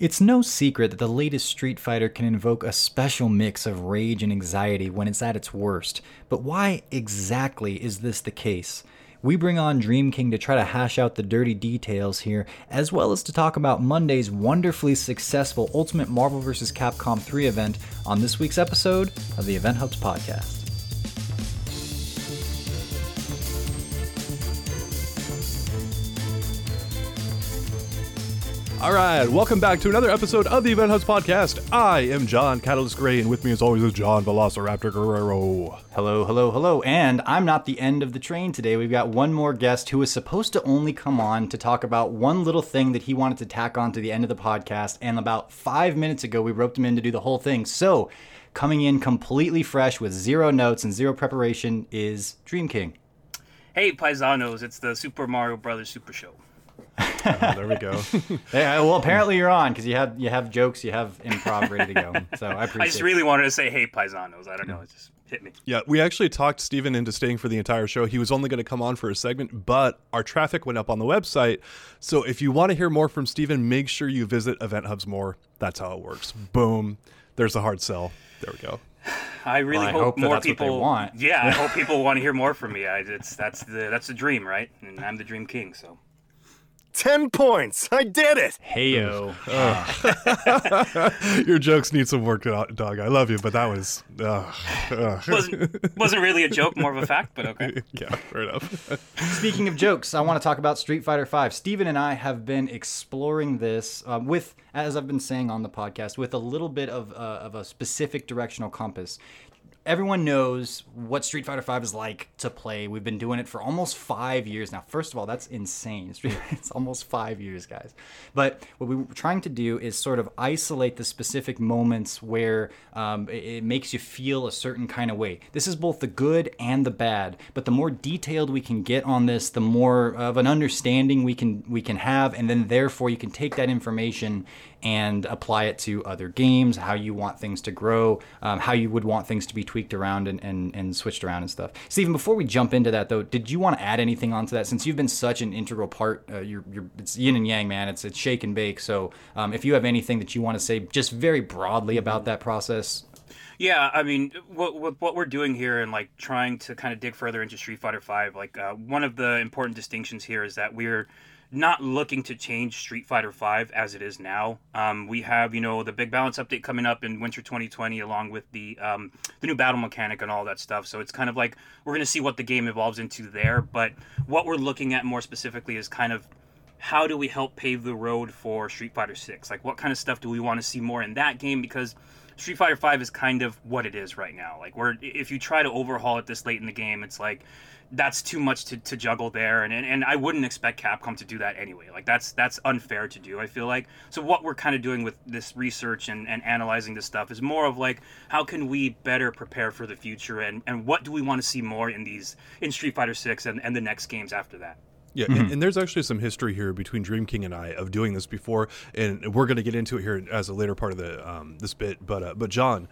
It's no secret that the latest Street Fighter can invoke a special mix of rage and anxiety when it's at its worst. But why exactly is this the case? We bring on Dream King to try to hash out the dirty details here, as well as to talk about Monday's wonderfully successful Ultimate Marvel vs. Capcom 3 event on this week's episode of the Event Hubs podcast. All right, welcome back to another episode of the Event Hubs podcast. I am John Catalyst Gray, and with me, as always, is John Velociraptor Guerrero. Hello, hello, hello. And I'm not the end of the train today. We've got one more guest who was supposed to only come on to talk about one little thing that he wanted to tack on to the end of the podcast. And about five minutes ago, we roped him in to do the whole thing. So, coming in completely fresh with zero notes and zero preparation is Dream King. Hey, paisanos, it's the Super Mario Brothers Super Show. Oh, there we go. Yeah, well, apparently you're on because you have you have jokes, you have improv ready to go. So I appreciate. I just really wanted to say, hey, paisanos. I don't know, it just hit me. yeah, we actually talked Steven into staying for the entire show. He was only going to come on for a segment, but our traffic went up on the website. So if you want to hear more from Steven, make sure you visit Event Hubs more. That's how it works. Boom. There's a hard sell. There we go. I really Well, I hope, hope that more that's what they people want. Yeah, I hope people want to hear more from me. I, it's that's the that's the dream, right? And I'm the dream king, so. 10 points. I did it. Heyo. Your jokes need some work, dog. I love you, but that was. Uh, uh. wasn't wasn't really a joke, more of a fact, but okay. yeah, fair enough. Speaking of jokes, I want to talk about Street Fighter V. Steven and I have been exploring this uh, with, as I've been saying on the podcast, with a little bit of, uh, of a specific directional compass. Everyone knows what Street Fighter V is like to play. We've been doing it for almost five years now. First of all, that's insane. It's almost five years, guys. But what we are trying to do is sort of isolate the specific moments where um, it, makes you feel a certain kind of way. This is both the good and the bad. But the more detailed we can get on this, the more of an understanding we can we can have, and then therefore you can take that information and apply it to other games, how you want things to grow, um, how you would want things to be tweaked around and, and, and switched around and stuff. Stephen, before we jump into that though, did you want to add anything onto that? Since you've been such an integral part, uh, you're, you're, it's yin and yang, man. It's, it's shake and bake. So um, if you have anything that you want to say just very broadly about that process, Yeah, I mean, what, what what we're doing here and like trying to kind of dig further into Street Fighter Five, like uh, one of the important distinctions here is that we're not looking to change Street Fighter Five as it is now. Um, we have you know the big balance update coming up in winter 2020, along with the um, the new battle mechanic and all that stuff. So it's kind of like we're going to see what the game evolves into there. But what we're looking at more specifically is kind of how do we help pave the road for Street Fighter 6? Like what kind of stuff do we want to see more in that game because Street Fighter 5 is kind of what it is right now. Like we're if you try to overhaul it this late in the game, it's like that's too much to, to juggle there and, and and I wouldn't expect Capcom to do that anyway. Like that's that's unfair to do, I feel like. So what we're kind of doing with this research and, and analyzing this stuff is more of like how can we better prepare for the future and, and what do we want to see more in these in Street Fighter 6 and, and the next games after that. Yeah, and, and there's actually some history here between Dream King and I of doing this before, and we're going to get into it here as a later part of the um, this bit. But uh, but John,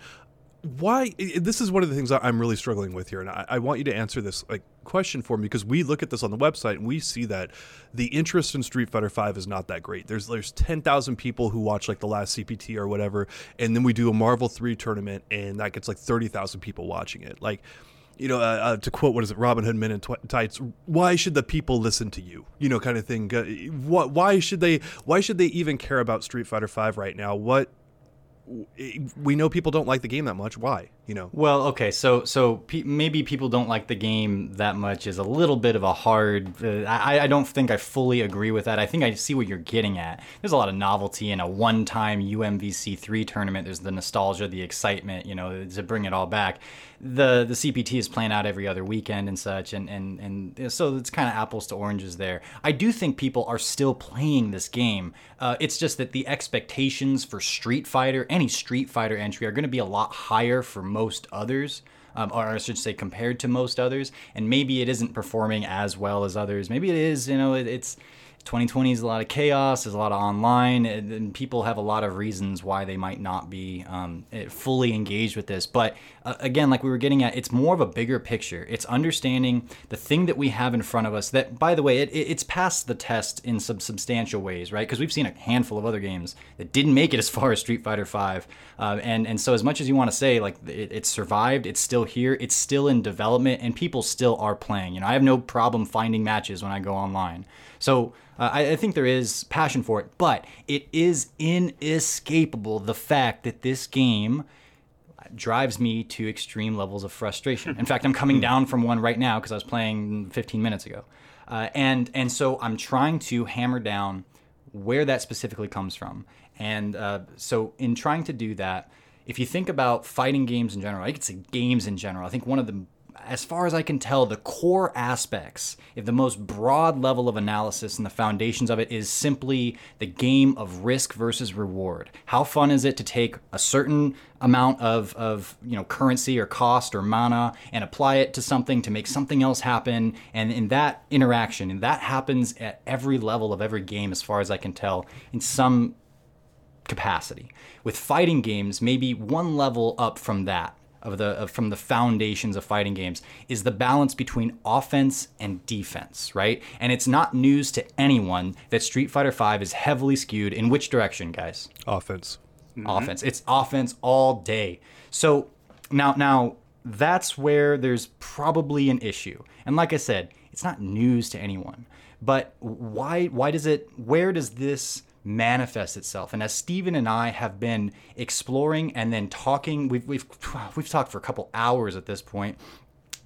why? This is one of the things I'm really struggling with here, and I, I want you to answer this like question for me because we look at this on the website and we see that the interest in Street Fighter Five is not that great. There's there's ten thousand people who watch like the last CPT or whatever, and then we do a Marvel Three tournament, and that gets like thirty thousand people watching it. Like you know, uh, uh, to quote what is it, Robin Hood Men in Tights? Why should the people listen to you? You know, kind of thing. Uh, what? Why should they? Why should they even care about Street Fighter Five right now? What? Eh, we know people don't like the game that much. Why? You know. Well, okay, so so pe- maybe people don't like the game that much is a little bit of a hard. Uh, I I don't think I fully agree with that. I think I see what you're getting at. There's a lot of novelty in a one-time UMVC three tournament. There's the nostalgia, the excitement, you know, to bring it all back. The the CPT is playing out every other weekend and such, and and and so it's kind of apples to oranges there. I do think people are still playing this game. Uh, it's just that the expectations for Street Fighter, any Street Fighter entry, are going to be a lot higher for most others. Um, or I should say, compared to most others, and maybe it isn't performing as well as others. Maybe it is. You know, it, it's 2020 is a lot of chaos. There's a lot of online, and, and people have a lot of reasons why they might not be um, eh, fully engaged with this. But uh, again, like we were getting at, it's more of a bigger picture. It's understanding the thing that we have in front of us. That, by the way, it, it's passed the test in some substantial ways, right? Because we've seen a handful of other games that didn't make it as far as Street Fighter V. uh, and and so as much as you want to say like it, it survived, it's still here, it's still in development, and people still are playing. You know, I have no problem finding matches when I go online. So uh, I, I, think there is passion for it, but it is inescapable the fact that this game drives me to extreme levels of frustration. In fact, I'm coming down from one right now because I was playing 15 minutes ago, uh, and and so I'm trying to hammer down where that specifically comes from. And uh, so in trying to do that, if you think about fighting games in general, I could say games in general. I think one of the as far as I can tell, the core aspects, if the most broad level of analysis and the foundations of it is simply the game of risk versus reward. How fun is it to take a certain amount of, of you know currency or cost or mana and apply it to something to make something else happen? And in that interaction, and that happens at every level of every game, as far as I can tell, in some capacity. With fighting games, maybe one level up from that of the of, from the foundations of fighting games is the balance between offense and defense, right? And it's not news to anyone that Street Fighter V is heavily skewed in which direction, guys? Offense. Mm-hmm. Offense. It's offense all day. So now now that's where there's probably an issue. And like I said, it's not news to anyone. But why why does it where does this manifest itself. And as Stephen and I have been exploring and then talking, we've we've we've talked for a couple hours at this point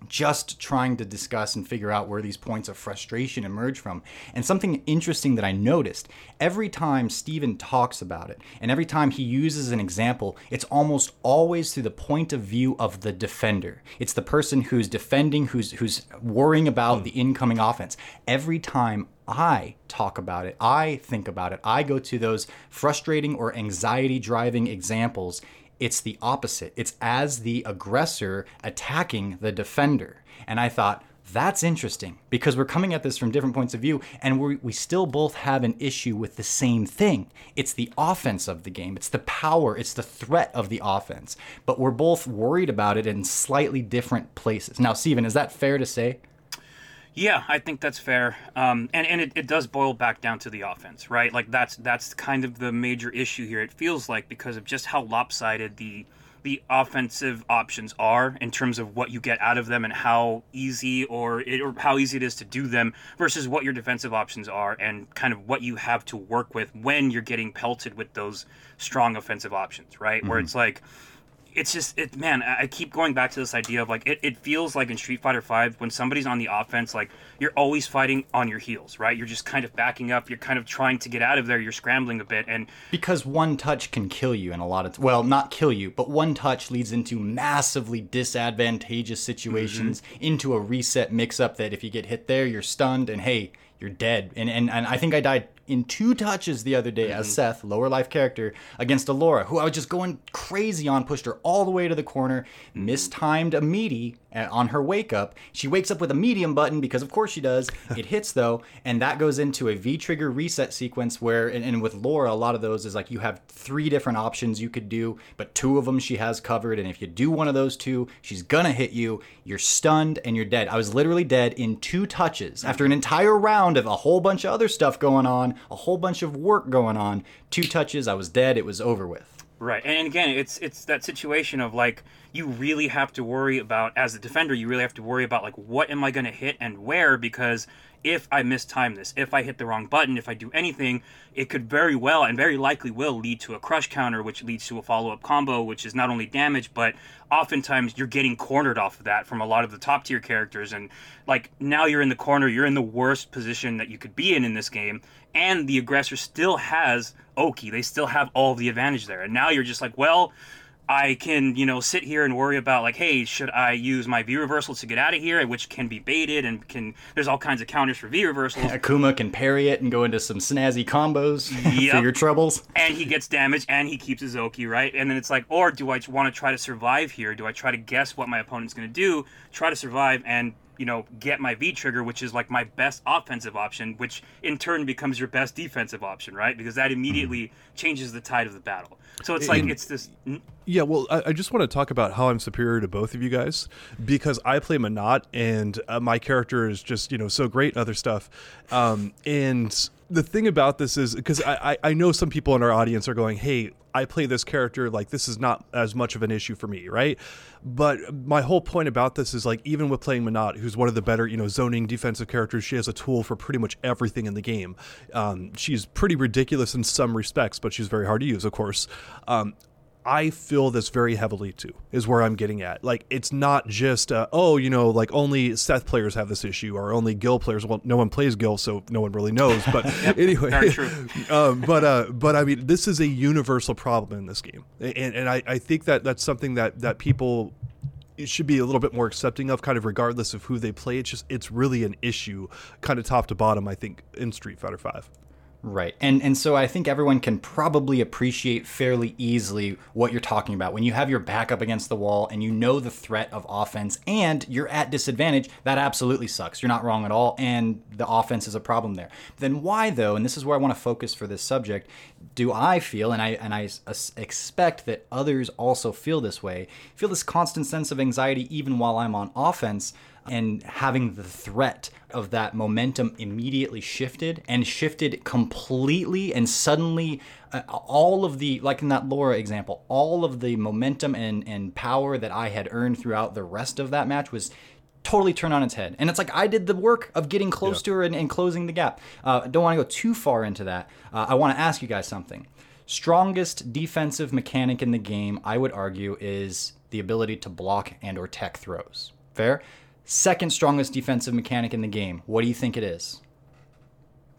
just trying to discuss and figure out where these points of frustration emerge from. And something interesting that I noticed every time Stephen talks about it, and every time he uses an example, it's almost always through the point of view of the defender. It's the person who's defending, who's who's worrying about mm. the incoming offense. Every time I talk about it, I think about it, I go to those frustrating or anxiety driving examples it's the opposite. It's as the aggressor attacking the defender. And I thought, that's interesting because we're coming at this from different points of view and we we still both have an issue with the same thing. It's the offense of the game, it's the power, it's the threat of the offense. But we're both worried about it in slightly different places. Now, Steven, is that fair to say? Yeah, I think that's fair. Um, and and it, it does boil back down to the offense, right? Like that's that's kind of the major issue here. It feels like because of just how lopsided the the offensive options are in terms of what you get out of them and how easy or it, or how easy it is to do them versus what your defensive options are and kind of what you have to work with when you're getting pelted with those strong offensive options, right? Mm-hmm. Where it's like it's just it man i keep going back to this idea of like it, it feels like in street fighter 5 when somebody's on the offense like you're always fighting on your heels right you're just kind of backing up you're kind of trying to get out of there you're scrambling a bit and because one touch can kill you in a lot of t- well not kill you but one touch leads into massively disadvantageous situations mm-hmm. into a reset mix up that if you get hit there you're stunned and hey you're dead and, and and i think i died in two touches the other day mm-hmm. as Seth, lower life character, against a Laura, who I was just going crazy on, pushed her all the way to the corner, mm-hmm. mistimed a meaty uh, on her wake up. She wakes up with a medium button because, of course, she does. It hits though, and that goes into a V trigger reset sequence where, and, and, with Laura, a lot of those is like you have three different options you could do, but two of them she has covered. And if you do one of those two, she's gonna hit you. You're stunned and you're dead. I was literally dead in two touches after an entire round of a whole bunch of other stuff going on, a whole bunch of work going on. Two touches, I was dead. It was over with. Right, and again, it's it's that situation of like you really have to worry about as a defender, you really have to worry about like what am I going to hit and where because if I mistime this, if I hit the wrong button, if I do anything, it could very well and very likely will lead to a crush counter, which leads to a follow up combo, which is not only damage, but oftentimes you're getting cornered off of that from a lot of the top tier characters. And like now you're in the corner, you're in the worst position that you could be in in this game and the aggressor still has Oki. They still have all the advantage there. And now you're just like, well, I can, you know, sit here and worry about like, hey, should I use my V reversal to get out of here, which can be baited and can. There's all kinds of counters for V reversals. Akuma can parry it and go into some snazzy combos yep. for your troubles. And he gets damage and he keeps his Oki right. And then it's like, or do I want to try to survive here? Do I try to guess what my opponent's going to do, try to survive, and you know, get my V trigger, which is like my best offensive option, which in turn becomes your best defensive option, right? Because that immediately mm-hmm. changes the tide of the battle. So it's like it's this. Yeah, well, I, I, just want to talk about how I'm superior to both of you guys because I play Menat and uh, my character is just you know so great and other stuff, um, and the thing about this is because I, I know some people in our audience are going, hey, I play this character like this is not as much of an issue for me, right? But my whole point about this is like even with playing Menat, who's one of the better you know zoning defensive characters, she has a tool for pretty much everything in the game. Um, she's pretty ridiculous in some respects, but she's very hard to use, of course. Um, I feel this very heavily too, is where I'm getting at. Like, it's not just, uh, oh, you know, like only Seth players have this issue or only Gil players. Well, no one plays Gil, so no one really knows. But yep, anyway, um, but uh, but I mean, this is a universal problem in this game, and and I, I think that that's something that that people should be a little bit more accepting of, kind of regardless of who they play. It's just it's really an issue, kind of top to bottom. I think in Street Fighter Five. Right. And and so I think everyone can probably appreciate fairly easily what you're talking about. When you have your back up against the wall and you know the threat of offense and you're at disadvantage, that absolutely sucks. You're not wrong at all and the offense is a problem there. Then why though, and this is where I want to focus for this subject, do I feel and I and I expect that others also feel this way, feel this constant sense of anxiety even while I'm on offense and having the threat of that momentum immediately shifted and shifted completely and suddenly uh, all of the like in that Laura example all of the momentum and and power that I had earned throughout the rest of that match was totally turned on its head. And it's like I did the work of getting close yeah. to her and, and, closing the gap. Uh, don't want to go too far into that. Uh, I want to ask you guys something. Strongest defensive mechanic in the game I would argue is the ability to block and or tech throws. Fair second strongest defensive mechanic in the game. What do you think it is?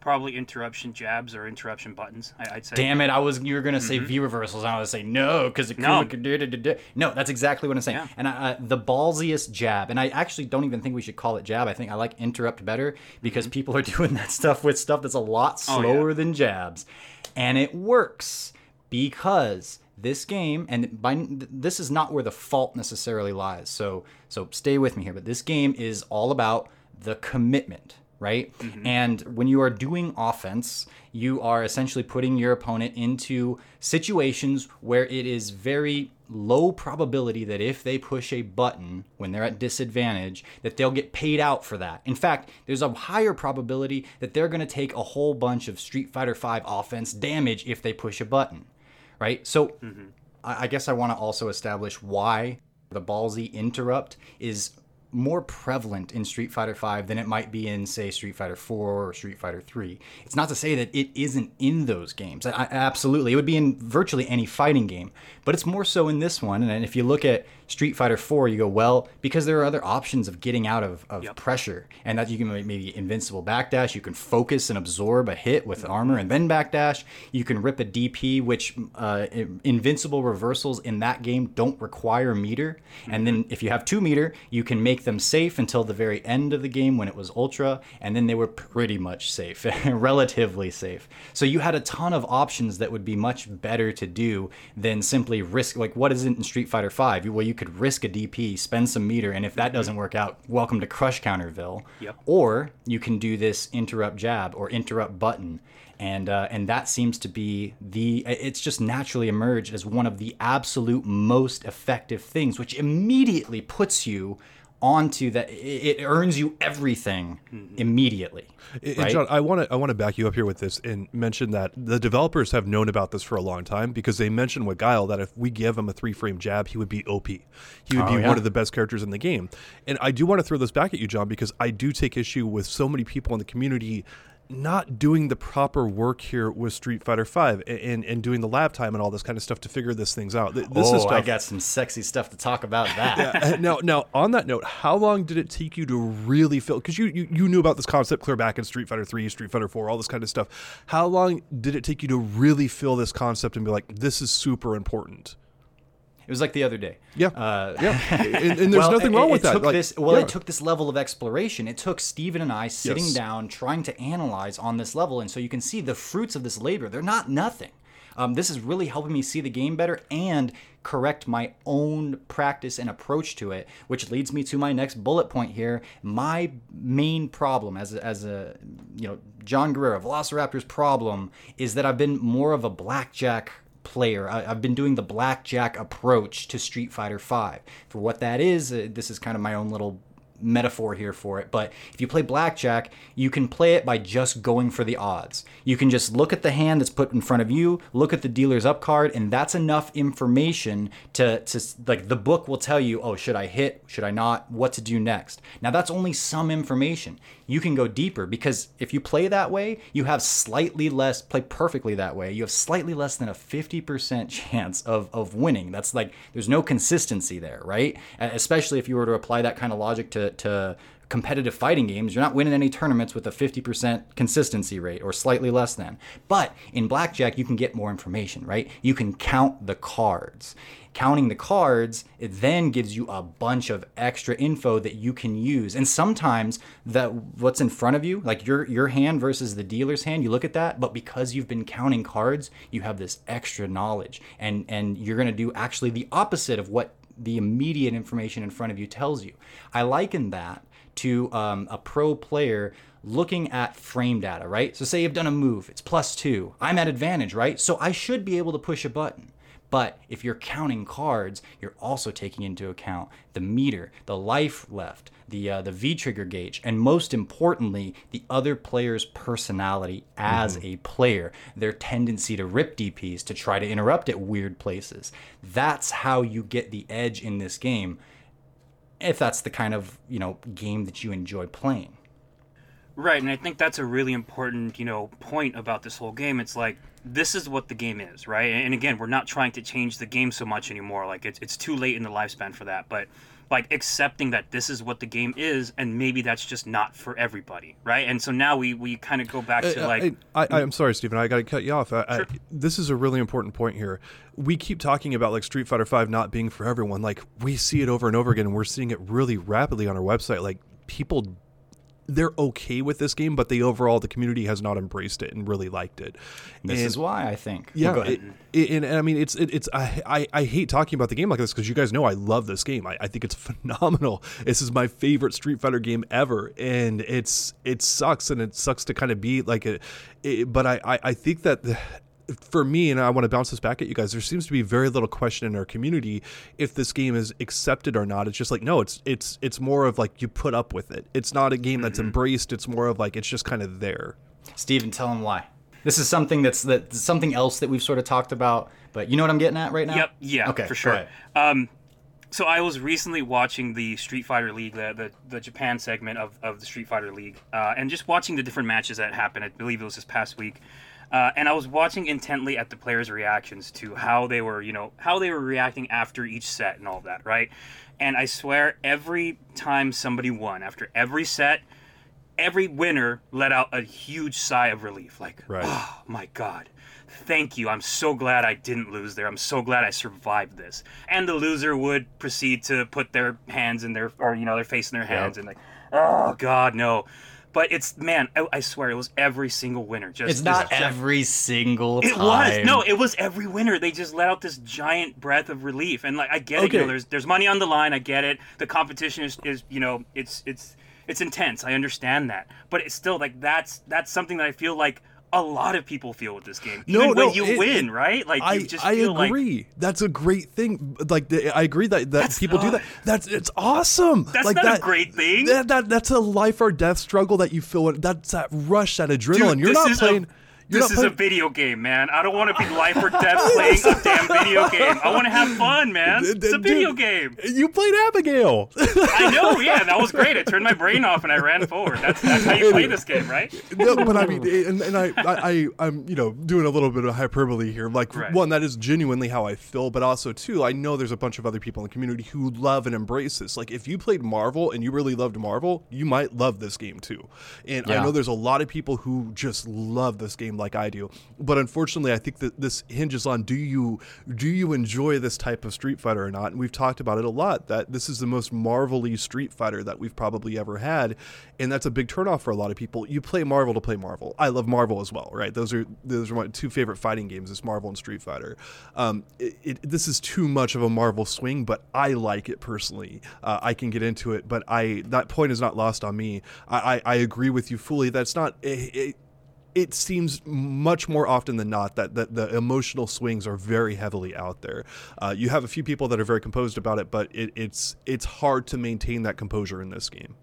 Probably interruption jabs or interruption buttons. I, would say. Damn it! I was you were gonna say mm-hmm. V reversals. I was gonna say no because it no. Could, no, that's exactly what I'm saying. Yeah. And uh, the ballsiest jab, and I actually don't even think we should call it jab. I think I like interrupt better because mm-hmm. people are doing that stuff with stuff that's a lot slower oh, yeah. than jabs, and it works because this game and by this is not where the fault necessarily lies so so stay with me here but this game is all about the commitment right? Mm-hmm. and when you are doing offense you are essentially putting your opponent into situations where it is very low probability that if they push a button when they're at disadvantage that they'll get paid out for that. In fact there's a higher probability that they're going to take a whole bunch of street fighter 5 offense damage if they push a button right? So mm-hmm. I, I guess I want to also establish why the ballsy interrupt is more prevalent in Street Fighter V than it might be in, say, Street Fighter 4 or Street Fighter 3. It's not to say that it isn't in those games. I, absolutely. It would be in virtually any fighting game, but it's more so in this one. And if you look at Street Fighter 4, you go, well, because there are other options of getting out of, of yep. pressure, and that you can maybe invincible backdash, you can focus and absorb a hit with armor and then backdash, you can rip a DP, which uh, invincible reversals in that game don't require meter. And then if you have two meter, you can make them safe until the very end of the game when it was ultra, and then they were pretty much safe, relatively safe. So you had a ton of options that would be much better to do than simply risk, like what is it in Street Fighter 5? Well, you could risk a DP, spend some meter, and if that doesn't work out, welcome to Crush Counterville. Yep. Or you can do this interrupt jab or interrupt button, and uh, and that seems to be the it's just naturally emerged as one of the absolute most effective things, which immediately puts you onto that it earns you everything mm-hmm. immediately right? John, I want to I want to back you up here with this and mention that the developers have known about this for a long time because they mentioned with Guile that if we give him a three frame jab, he would be OP. He would oh, be yeah. one of the best characters in the game. And I do want to throw this back at you, John, because I do take issue with so many people in the community not doing the proper work here with Street Fighter Five and, and doing the lab time and all this kind of stuff to figure this things out. This oh, is stuff, I got some sexy stuff to talk about that. yeah, uh, now, now on that note, how long did it take you to really feel? Because you, you you knew about this concept clear back in Street Fighter Three, Street Fighter Four, all this kind of stuff. How long did it take you to really feel this concept and be like, this is super important? It was like the other day. Yeah, uh, yeah. and, and there's well, nothing wrong it, with it that. Like, this, well, yeah. it took this level of exploration. It took Steven and I sitting yes. down, trying to analyze on this level, and so you can see the fruits of this labor. They're not nothing. Um, this is really helping me see the game better and correct my own practice and approach to it, which leads me to my next bullet point here. My main problem as a, as a you know John Guerrero Velociraptor's problem is that I've been more of a blackjack player. I, have been doing the blackjack approach to Street Fighter V. For what that is, uh, this is kind of my own little metaphor here for it, but if you play blackjack, you can play it by just going for the odds. You can just look at the hand that's put in front of you, look at the dealer's up card, and that's enough information to, to like the book will tell you, oh, should I hit? Should I not? What to do next? Now that's only some information. You can go deeper because if you play that way, you have slightly less play perfectly that way. You have slightly less than a 50% chance of, of winning. That's like there's no consistency there, right? Especially if you were to apply that kind of logic to to competitive fighting games, you're not winning any tournaments with a 50% consistency rate or slightly less than. But in blackjack, you can get more information, right? You can count the cards. Counting the cards, it then gives you a bunch of extra info that you can use. And sometimes that what's in front of you, like your your hand versus the dealer's hand, you look at that, but because you've been counting cards, you have this extra knowledge. And and you're to do actually the opposite of what the immediate information in front of you tells you. I liken that to um, a pro player looking at frame data, right? So say you've done a move, it's plus two. I'm at advantage, right? So I should be able to push a button. But if you're counting cards, you're also taking into account the meter, the life left, the uh, the V trigger gauge, and most importantly, the other player's personality as mm-hmm. a player, their tendency to rip DPS, to try to interrupt at weird places. That's how you get the edge in this game. If that's the kind of you know game that you enjoy playing. Right, and I think that's a really important, you know, point about this whole game. It's like this is what the game is, right? And again, we're not trying to change the game so much anymore. Like it's it's too late in the lifespan for that. But like accepting that this is what the game is, and maybe that's just not for everybody, right? And so now we we kind of go back to uh, uh like. I, I, am sorry, Stephen. I got to cut you off. Uh, uh, sure. I, this is a really important point here. We keep talking about like Street Fighter Five not being for everyone. Like we see it over and over again, and we're seeing it really rapidly on our website. Like people they're okay with this game, but the overall the community has not embraced it and really liked it. This and, is why I think. Yeah, well, it, it, and, and, I mean it's it, it's I, I, I hate talking about the game like this because you guys know I love this game. I, I think it's phenomenal. This is my favorite Street Fighter game ever, and it's it sucks and it sucks to kind of be like a, it, but I, I I think that. The, for me, and I want to bounce this back at you guys, there seems to be very little question in our community if this game is accepted or not. It's just like no, it's it's it's more of like you put up with it. It's not a game that's mm-hmm. embraced. It's more of like it's just kind of there. Steven, tell him why. This is something that's that something else that we've sort of talked about, but you know what I'm getting at right now. Yep. Yeah. Okay. For sure. Um, so I was recently watching the Street Fighter League, the the, the Japan segment of, of the Street Fighter League, uh, and just watching the different matches that happened. I believe it was this past week. Uh, and I was watching intently at the players' reactions to how they were, you know, how they were reacting after each set and all that, right? And I swear, every time somebody won, after every set, every winner let out a huge sigh of relief, like, right. "Oh my god, thank you! I'm so glad I didn't lose there. I'm so glad I survived this." And the loser would proceed to put their hands in their, or you know, their face in their hands, yep. and like, "Oh god, no." But it's man, I, I, swear it was every single winner. Just it's not just, every single. It was no, it was every winner. They just let out this giant breath of relief, and like I get okay. it. You know, there's there's money on the line. I get it. The competition is, is you know it's it's it's intense. I understand that, but it's still like that's that's something that I feel like a lot of people feel with this game. Even no, no, when you it, win, right? Like I, just I agree. Like, that's a great thing. Like I agree that, that people not, do that. That's it's awesome. That's like not that, a great thing. That, that that's a life or death struggle that you feel. That's that rush, that adrenaline. Dude, You're not playing. A, this is a video game, man. I don't want to be life or death playing a damn video game. I want to have fun, man. It's a video game. You played Abigail. I know, yeah, that was great. I turned my brain off and I ran forward. That's, that's how you play this game, right? No, but I mean, and, and I, I, I, am you know, doing a little bit of hyperbole here. Like, right. one, that is genuinely how I feel, but also, two, I know there's a bunch of other people in the community who love and embrace this. Like, if you played Marvel and you really loved Marvel, you might love this game too. And yeah. I know there's a lot of people who just love this game like I do. But unfortunately, I think that this hinges on do you do you enjoy this type of Street Fighter or not? And we've talked about it a lot that this is the most marvelly Street Fighter that we've probably ever had, and that's a big turnoff for a lot of people. You play Marvel to play Marvel. I love Marvel as well, right? Those are those are my two favorite fighting games: is Marvel and Street Fighter. Um, it, it, this is too much of a Marvel swing, but I like it personally. Uh, I can get into it, but I that point is not lost on me. I, I, I agree with you fully. That's not. It, it, seems much more often than not that, that the emotional swings are very heavily out there. Uh, you have a few people that are very composed about it, but it, it's it's hard to maintain that composure in this game.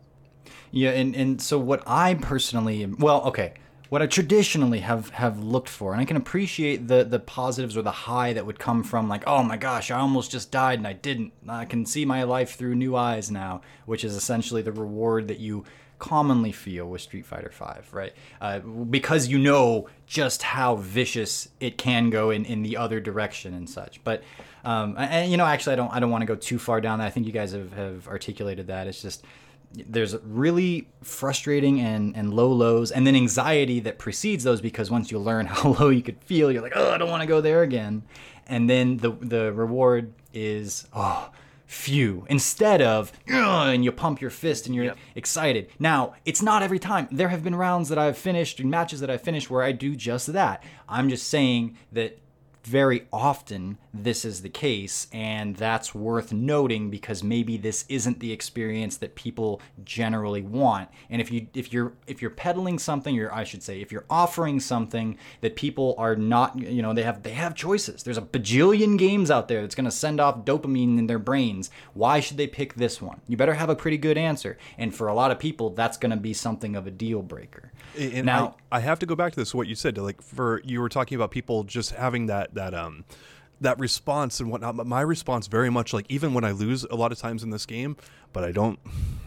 Yeah, and, and so what I personally well, okay, what I traditionally have have looked for, and I can appreciate the the positives or the high that would come from like, oh my gosh, I almost just died and I didn't. I can see my life through new eyes now, which is essentially the reward that you commonly feel with Street Fighter V, right? Uh, because you know just how vicious it can go in, in the other direction and such. But um, and you know, actually, I don't I don't want to go too far down that. I think you guys have, have articulated that. It's just there's really frustrating and, and low lows and then anxiety that precedes those because once you learn how low you could feel you're like oh i don't want to go there again and then the the reward is oh phew instead of and you pump your fist and you're yep. excited. Now it's not every time. There have been rounds that i've finished and matches that i've finished where i do just that. I'm just saying that very often this is the case and that's worth noting because maybe this isn't the experience that people generally want. And if you if you're if you're peddling something or I should say if you're offering something that people are not you know they have they have choices. There's a bajillion games out there that's going to send off dopamine in their brains. Why should they pick this one? You better have a pretty good answer. And for a lot of people that's going to be something of a deal breaker. And now I, I have to go back to this what you said to like for you were talking about people just having that that um that response and whatnot. But my response very much like even when I lose a lot of times in this game, but I don't.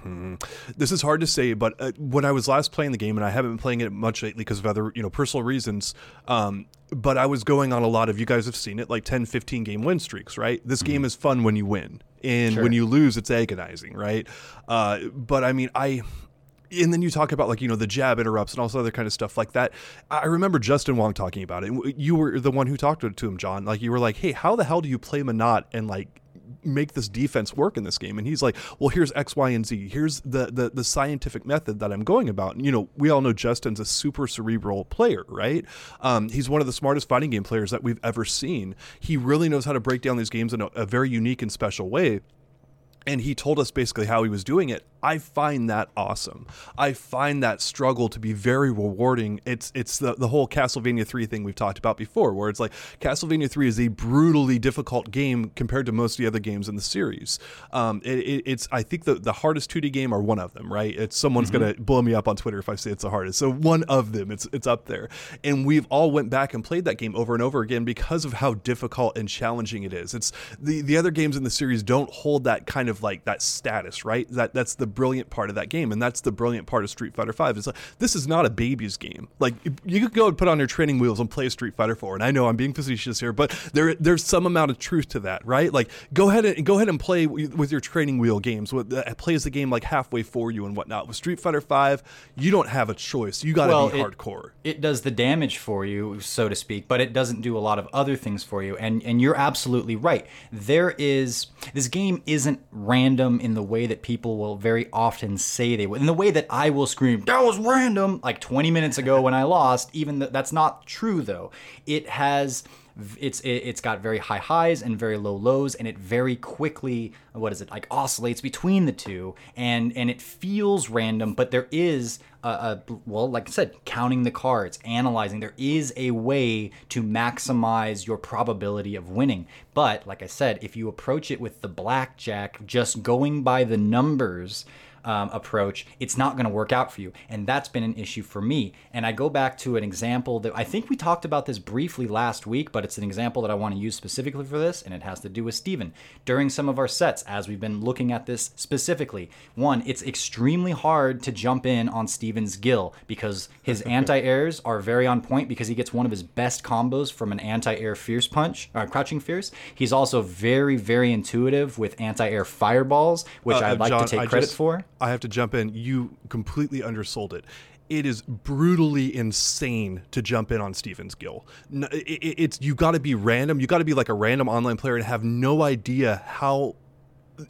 Hmm, this is hard to say, but uh, when I was last playing the game, and I haven't been playing it much lately because of other you know personal reasons. Um, but I was going on a lot of you guys have seen it like 10, 15 game win streaks, right? This mm-hmm. game is fun when you win, and sure. when you lose, it's agonizing, right? Uh, but I mean, I and then you talk about like you know the jab interrupts and all this other kind of stuff like that. I remember Justin Wong talking about it. You were the one who talked to him, John. Like you were like, "Hey, how the hell do you play Menat and like make this defense work in this game?" And he's like, "Well, here's X, Y, and Z. Here's the the, the scientific method that I'm going about." And, you know, we all know Justin's a super cerebral player, right? Um, he's one of the smartest fighting game players that we've ever seen. He really knows how to break down these games in a, a very unique and special way and he told us basically how he was doing it. I find that awesome. I find that struggle to be very rewarding. It's it's the, the whole Castlevania 3 thing we've talked about before, where it's like Castlevania 3 is a brutally difficult game compared to most of the other games in the series. Um, it, it, it's I think the, the hardest 2D game are one of them, right? It's someone's mm-hmm. gonna blow me up on Twitter if I say it's the hardest. So one of them, it's it's up there. And we've all went back and played that game over and over again because of how difficult and challenging it is. It's the the other games in the series don't hold that kind of like that status, right? That that's the brilliant part of that game, and that's the brilliant part of Street Fighter Five. Is like this is not a baby's game. Like you could go and put on your training wheels and play Street Fighter Four. And I know I'm being facetious here, but there there's some amount of truth to that, right? Like go ahead and go ahead and play with your training wheel games. With uh, plays the game like halfway for you and whatnot. With Street Fighter Five, you don't have a choice. You got to well, be it, hardcore. It does the damage for you, so to speak, but it doesn't do a lot of other things for you. And and you're absolutely right. There is this game isn't random in the way that people will very often say they would. In the way that I will scream, that was random, like 20 minutes ago when I lost, even th- that's not true though. It has it's it, has got very high highs and very low lows and it very quickly what is it like oscillates between the two and and it feels random but there is a, a, well like i said counting the cards analyzing. There is a way to maximize your probability of winning. But like i said if you approach it with the blackjack just going by the numbers um, approach, it's not going to work out for you. And that's been an issue for me. And I go back to an example that I think we talked about this briefly last week, but it's an example that I want to use specifically for this, and it has to do with Steven. During some of our sets, as we've been looking at this specifically, one, it's extremely hard to jump in on Steven's gill because his anti airs are very on point because he gets one of his best combos from an anti air fierce punch, or uh, crouching fierce. He's also very, very intuitive with anti air fireballs, which uh, I'd like John, to take credit just, for. I have to jump in. You completely undersold it it is brutally insane to jump in on Steven's Gill. It's you got to be random. You got to be like a random online player and have no idea how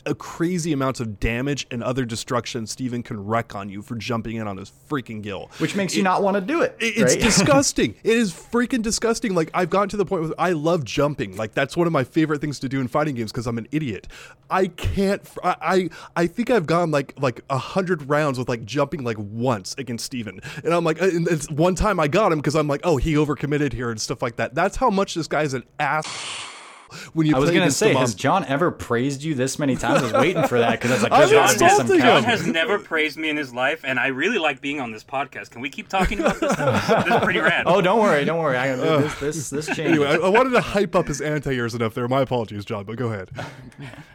a crazy amounts of damage and other destruction Steven can wreck on you for jumping in on his freaking gill. Which makes you not want to do it. It- It's right? disgusting. It is freaking disgusting. Like I've gotten to the point where I love jumping. Like that's one of my favorite things to do in fighting games because I'm an idiot. I can't. I I think I've gone like like a hundred rounds with like jumping like once against Steven. and I'm like, uh, and it's one time I got him because I'm like, oh, he overcommitted here and stuff like that. That's how much this guy's an ass. When you I was gonna say, has John ever praised you this many times? I was waiting for that because I was like, I'm there's be some. John has never praised me in his life, and I really like being on this podcast. Can we keep talking about this? this is pretty rad. Oh, don't worry, don't worry. I, this this this changes. Anyway, I, I wanted to hype up his anti-airs enough there. My apologies, John, but go ahead.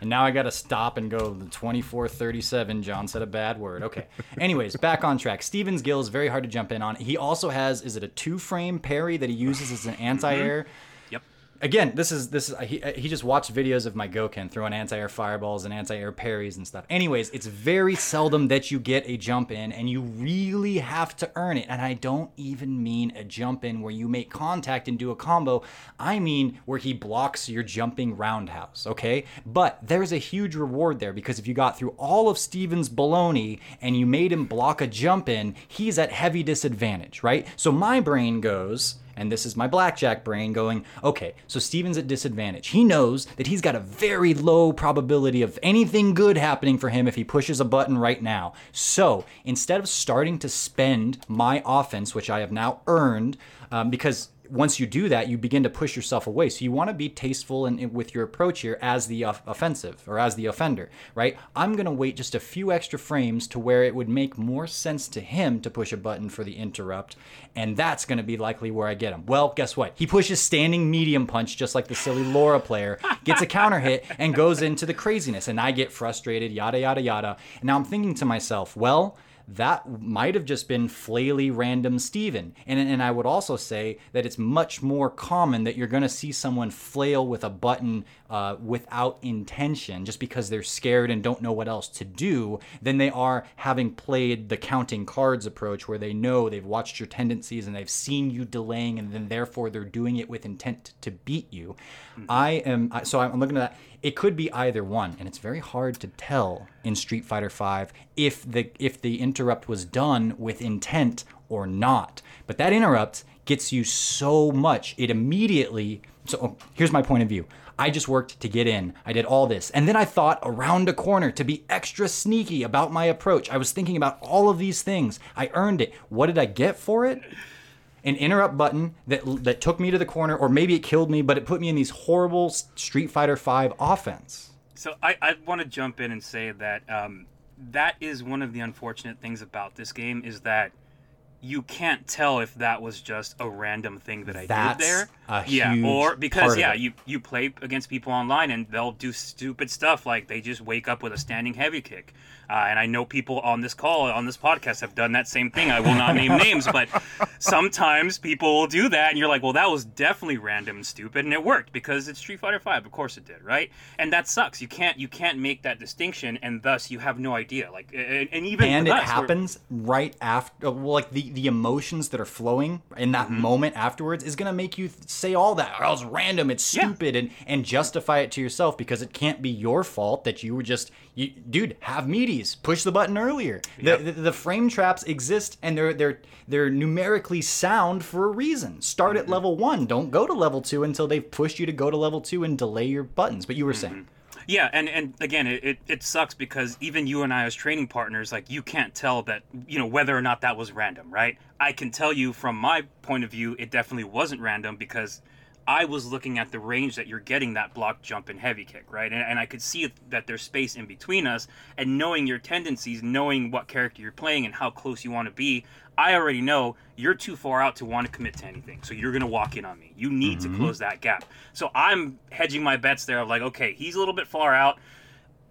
And now I got to stop and go the 2437. John said a bad word. Okay. Anyways, back on track. Steven's Gill is very hard to jump in on. He also has, is it a two frame parry that he uses as an anti air? Again, this is this is he, he just watched videos of my Gouken throwing anti-air fireballs and anti-air parries and stuff. Anyways, it's very seldom that you get a jump in and you really have to earn it. And I don't even mean a jump in where you make contact and do a combo. I mean where he blocks your jumping roundhouse, okay? But there's a huge reward there because if you got through all of Steven's baloney and you made him block a jump in, he's at heavy disadvantage, right? So my brain goes, and this is my blackjack brain going, okay, so Steven's at disadvantage. He knows that he's got a very low probability of anything good happening for him if he pushes a button right now. So instead of starting to spend my offense, which I have now earned, um, because once you do that, you begin to push yourself away. So you want to be tasteful and with your approach here as the off- offensive or as the offender, right? I'm going to wait just a few extra frames to where it would make more sense to him to push a button for the interrupt, and that's going to be likely where I get him. Well, guess what? He pushes standing medium punch just like the silly Laura player, gets a counter hit and goes into the craziness, and I get frustrated, yada yada yada. And now I'm thinking to myself, well, that might have just been flaily random Steven. And, and I would also say that it's much more common that you're going to see someone flail with a button uh, without intention just because they're scared and don't know what else to do than they are having played the counting cards approach where they know they've watched your tendencies and they've seen you delaying and then therefore they're doing it with intent to beat you. I am, so I'm looking at that. It could be either one and it's very hard to tell in street fighter 5 if the if the interrupt was done with intent or not. But that interrupt gets you so much. It immediately so oh, here's my point of view i just worked to get in. I did all this. And then i thought around a corner to be extra sneaky about my approach. I was thinking about all of these things. I earned it. What did i get for it? An interrupt button that that took me to the corner, or maybe it killed me, but it put me in these horrible Street Fighter V offense. So I, I want to jump in and say that um, that is one of the unfortunate things about this game is that you can't tell if that was just a random thing that I That's did there. a yeah, or because yeah, you you play against people online and they'll do stupid stuff like they just wake up with a standing heavy kick. Uh, and I know people on this call on this podcast have done that same thing. I will not name names, but sometimes people will do that, and you're like, "Well, that was definitely random and stupid," and it worked because it's Street Fighter Five. Of course, it did, right? And that sucks. You can't you can't make that distinction, and thus you have no idea. Like, and, and even And it us, happens right after, well, like the, the emotions that are flowing in that Mm-hmm. moment afterwards is going to make you say all that. Oh, it's random, it's Yeah. stupid, and, and justify it to yourself because it can't be your fault that you were just, you, dude, have meaties, push the button earlier. Yep. The, the, the frame traps exist and they're, they're, they're numerically sound for a reason. Start Mm-hmm. at level one, don't go to level two until they've pushed you to go to level two and delay your buttons. But you were saying. Yeah, and and again, it, it, it sucks because even you and I as training partners, like you can't tell that you know whether or not that was random, right? I can tell you from my point of view, it definitely wasn't random because I was looking at the range that you're getting that block, jump, and heavy kick, right? And, and I could see that there's space in between us, and knowing your tendencies, knowing what character you're playing, and how close you want to be, I already know you're too far out to want to commit to anything. So you're gonna walk in on me. You need to mm-hmm. close that gap. So I'm hedging my bets there of like, okay, he's a little bit far out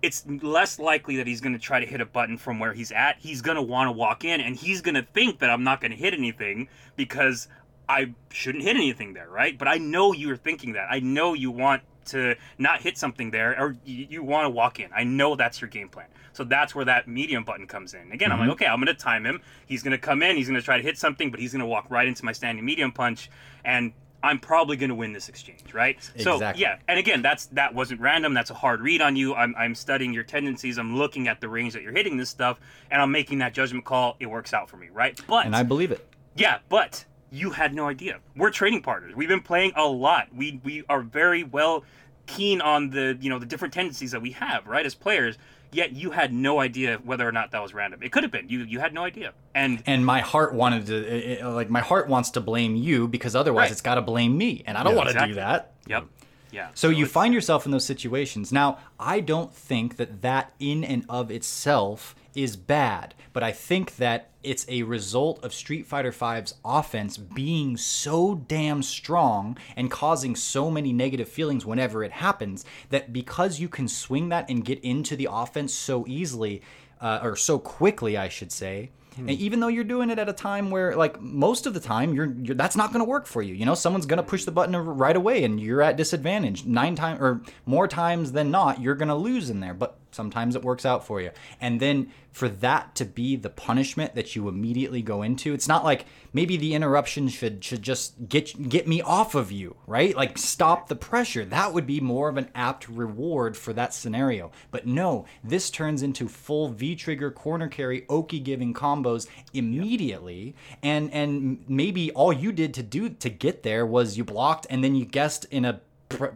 it's less likely that he's going to try to hit a button from where he's at. He's going to want to walk in and he's going to think that I'm not going to hit anything because I shouldn't hit anything there, right? But I know you're thinking that. I know you want to not hit something there, or you, you want to walk in. I know that's your game plan. So that's where that medium button comes in. Again, I'm like, mm-hmm. okay, I'm going to time him. He's going to come in. He's going to try to hit something, but he's going to walk right into my standing medium punch, and I'm probably going to win this exchange, right? Exactly. So yeah, and again, that's that wasn't random. That's a hard read on you. I'm I'm studying your tendencies. I'm looking at the range that you're hitting this stuff, and I'm making that judgment call. It works out for me, right? But And I believe it. yeah, but you had no idea. We're trading partners. We've been playing a lot. We we are very well keen on the you know the different tendencies that we have, right, as players. Yet you had no idea whether or not that was random. It could have been. You you had no idea. And And my heart wanted to, it- it- like, my heart wants to blame you because otherwise Right. it's got to blame me. And I don't Yeah, want to exactly. do that. yep, yeah. So you find yourself in those situations. Now, I don't think that that in and of itself is bad, but I think that it's a result of Street Fighter V's offense being so damn strong and causing so many negative feelings whenever it happens that because you can swing that and get into the offense so easily, uh, or so quickly, I should say, and even though you're doing it at a time where, like, most of the time, you're, you're that's not going to work for you. You know, someone's going to push the button right away, and you're at disadvantage. Nine times or more times than not, you're going to lose in there. But sometimes it works out for you. And then for that to be the punishment that you immediately go into, it's not like maybe the interruption should should just get get me off of you, right? Like stop the pressure. That would be more of an apt reward for that scenario. But no, this turns into full V trigger corner carry Oki giving combos immediately, and and maybe all you did to do to get there was you blocked and then you guessed in a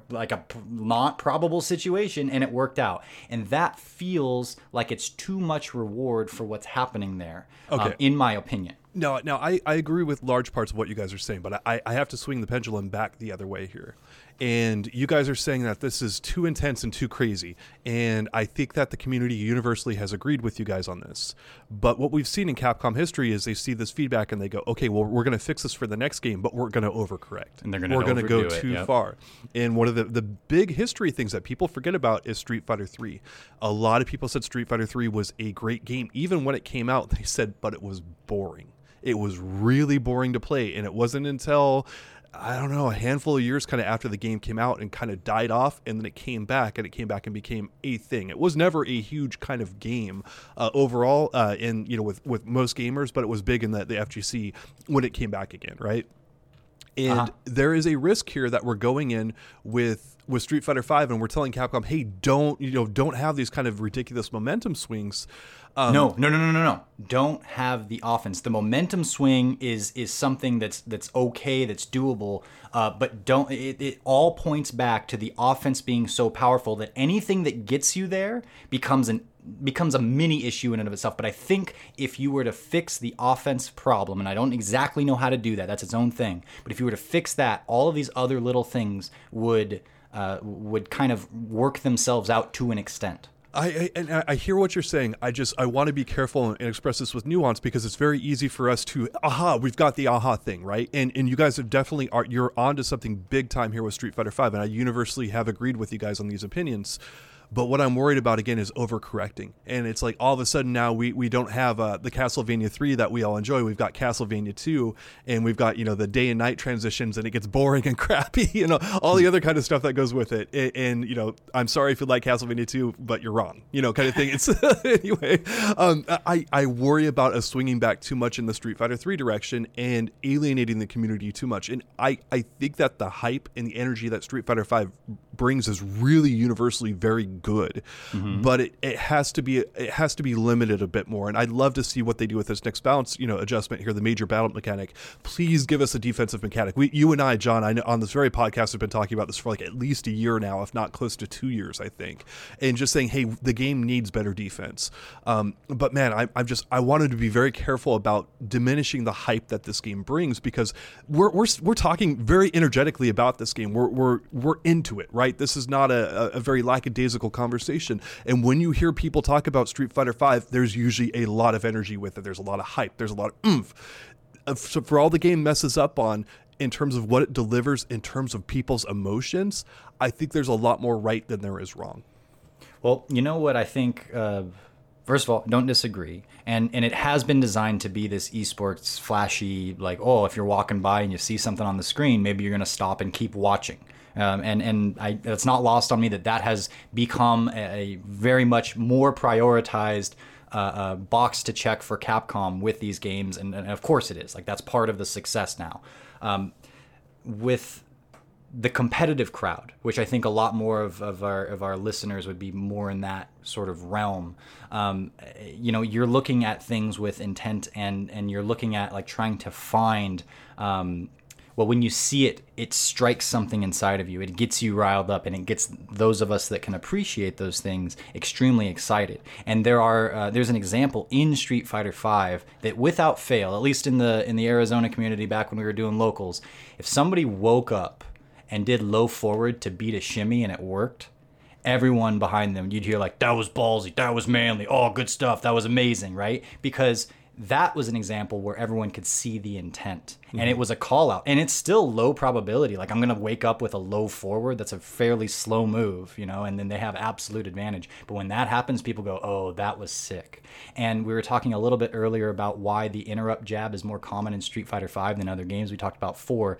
like a not probable situation and it worked out and that feels like it's too much reward for what's happening there um, Okay. in my opinion No, now I, I agree with large parts of what you guys are saying, but I, I have to swing the pendulum back the other way here. And you guys are saying that this is too intense and too crazy. And I think that the community universally has agreed with you guys on this. But what we've seen in Capcom history is they see this feedback and they go, okay, well, we're going to fix this for the next game, but we're going to overcorrect. And they're gonna We're gonna go it, too yep. far. And one of the, the big history things that people forget about is Street Fighter 3. A lot of people said Street Fighter 3 was a great game. Even when it came out, they said, but it was boring. It was really boring to play. And it wasn't until, I don't know, a handful of years kind of after the game came out and kind of died off. And then it came back and it came back and became a thing. It was never a huge kind of game uh, overall uh, in, you know, with, with most gamers, but it was big in the, the FGC when it came back again, right? And Uh-huh. there is a risk here that we're going in with with Street Fighter Five, and we're telling Capcom, "Hey, don't you know, don't have these kind of ridiculous momentum swings." Um, no no no no no no don't have the offense the momentum swing is is something that's that's okay that's doable uh, but don't it, it all points back to the offense being so powerful that anything that gets you there becomes an becomes a mini issue in and of itself but i think if you were to fix the offense problem and i don't exactly know how to do that that's its own thing but if you were to fix that all of these other little things would uh, would kind of work themselves out to an extent I, I I hear what you're saying. I just I want to be careful and express this with nuance because it's very easy for us to aha. We've got the aha thing right, and and you guys have definitely are you're onto something big time here with Street Fighter Five, and I universally have agreed with you guys on these opinions. But what I'm worried about again is overcorrecting, and it's like all of a sudden now we we don't have uh, the Castlevania three that we all enjoy. We've got Castlevania two, and we've got you know the day and night transitions, and it gets boring and crappy, you know all the other kind of stuff that goes with it. And, and you know I'm sorry if you like Castlevania two, but you're wrong, you know kind of thing. It's anyway. Um, I I worry about us swinging back too much in the Street Fighter three direction and alienating the community too much. And I I think that the hype and the energy that Street Fighter five brings is really universally very good, but it, it has to be it has to be limited a bit more. And I'd love to see what they do with this next balance, you know, adjustment here, the major battle mechanic. Please give us a defensive mechanic. We, you and I, John, I know on this very podcast have been talking about this for like at least a year now, if not close to two years, I think, and just saying, hey, the game needs better defense. Um, but man, I, I'm just I wanted to be very careful about diminishing the hype that this game brings because we're we're we're talking very energetically about this game. We're we're we're into it, right? This is not a a very lackadaisical conversation. And when you hear people talk about Street Fighter Five, there's usually a lot of energy with it. There's a lot of hype. There's a lot of oomph. Uh, So for all the game messes up on in terms of what it delivers in terms of people's emotions, I think there's a lot more right than there is wrong. Well, you know what I think. Uh, first of all, don't disagree, and and it has been designed to be this esports flashy, like oh, if you're walking by and you see something on the screen, maybe you're gonna stop and keep watching. Um, and and I, it's not lost on me that that has become a, a very much more prioritized uh, uh, box to check for Capcom with these games, and, and, of course it is. Like that's part of the success now. Um, with the competitive crowd, which I think a lot more of, of our of our listeners would be more in that sort of realm. Um, you know, you're looking at things with intent, and and you're looking at like trying to find. Um, well, when you see it, it strikes something inside of you. It gets you riled up, and it gets those of us that can appreciate those things extremely excited. And there are uh, there's an example in Street Fighter V that, without fail, at least in the in the Arizona community back when we were doing locals, if somebody woke up and did low forward to beat a shimmy and it worked, everyone behind them, you'd hear like, that was ballsy, that was manly, oh, good stuff, that was amazing, right? Because that was an example where everyone could see the intent and it mm-hmm. was a call out and it's still low probability. Like i'm going to wake up with a low forward that's a fairly slow move you know and then they have absolute advantage. But when that happens people go oh that was sick. And we were talking a little bit earlier about why the interrupt jab is more common in street fighter 5 than other games. We talked about 4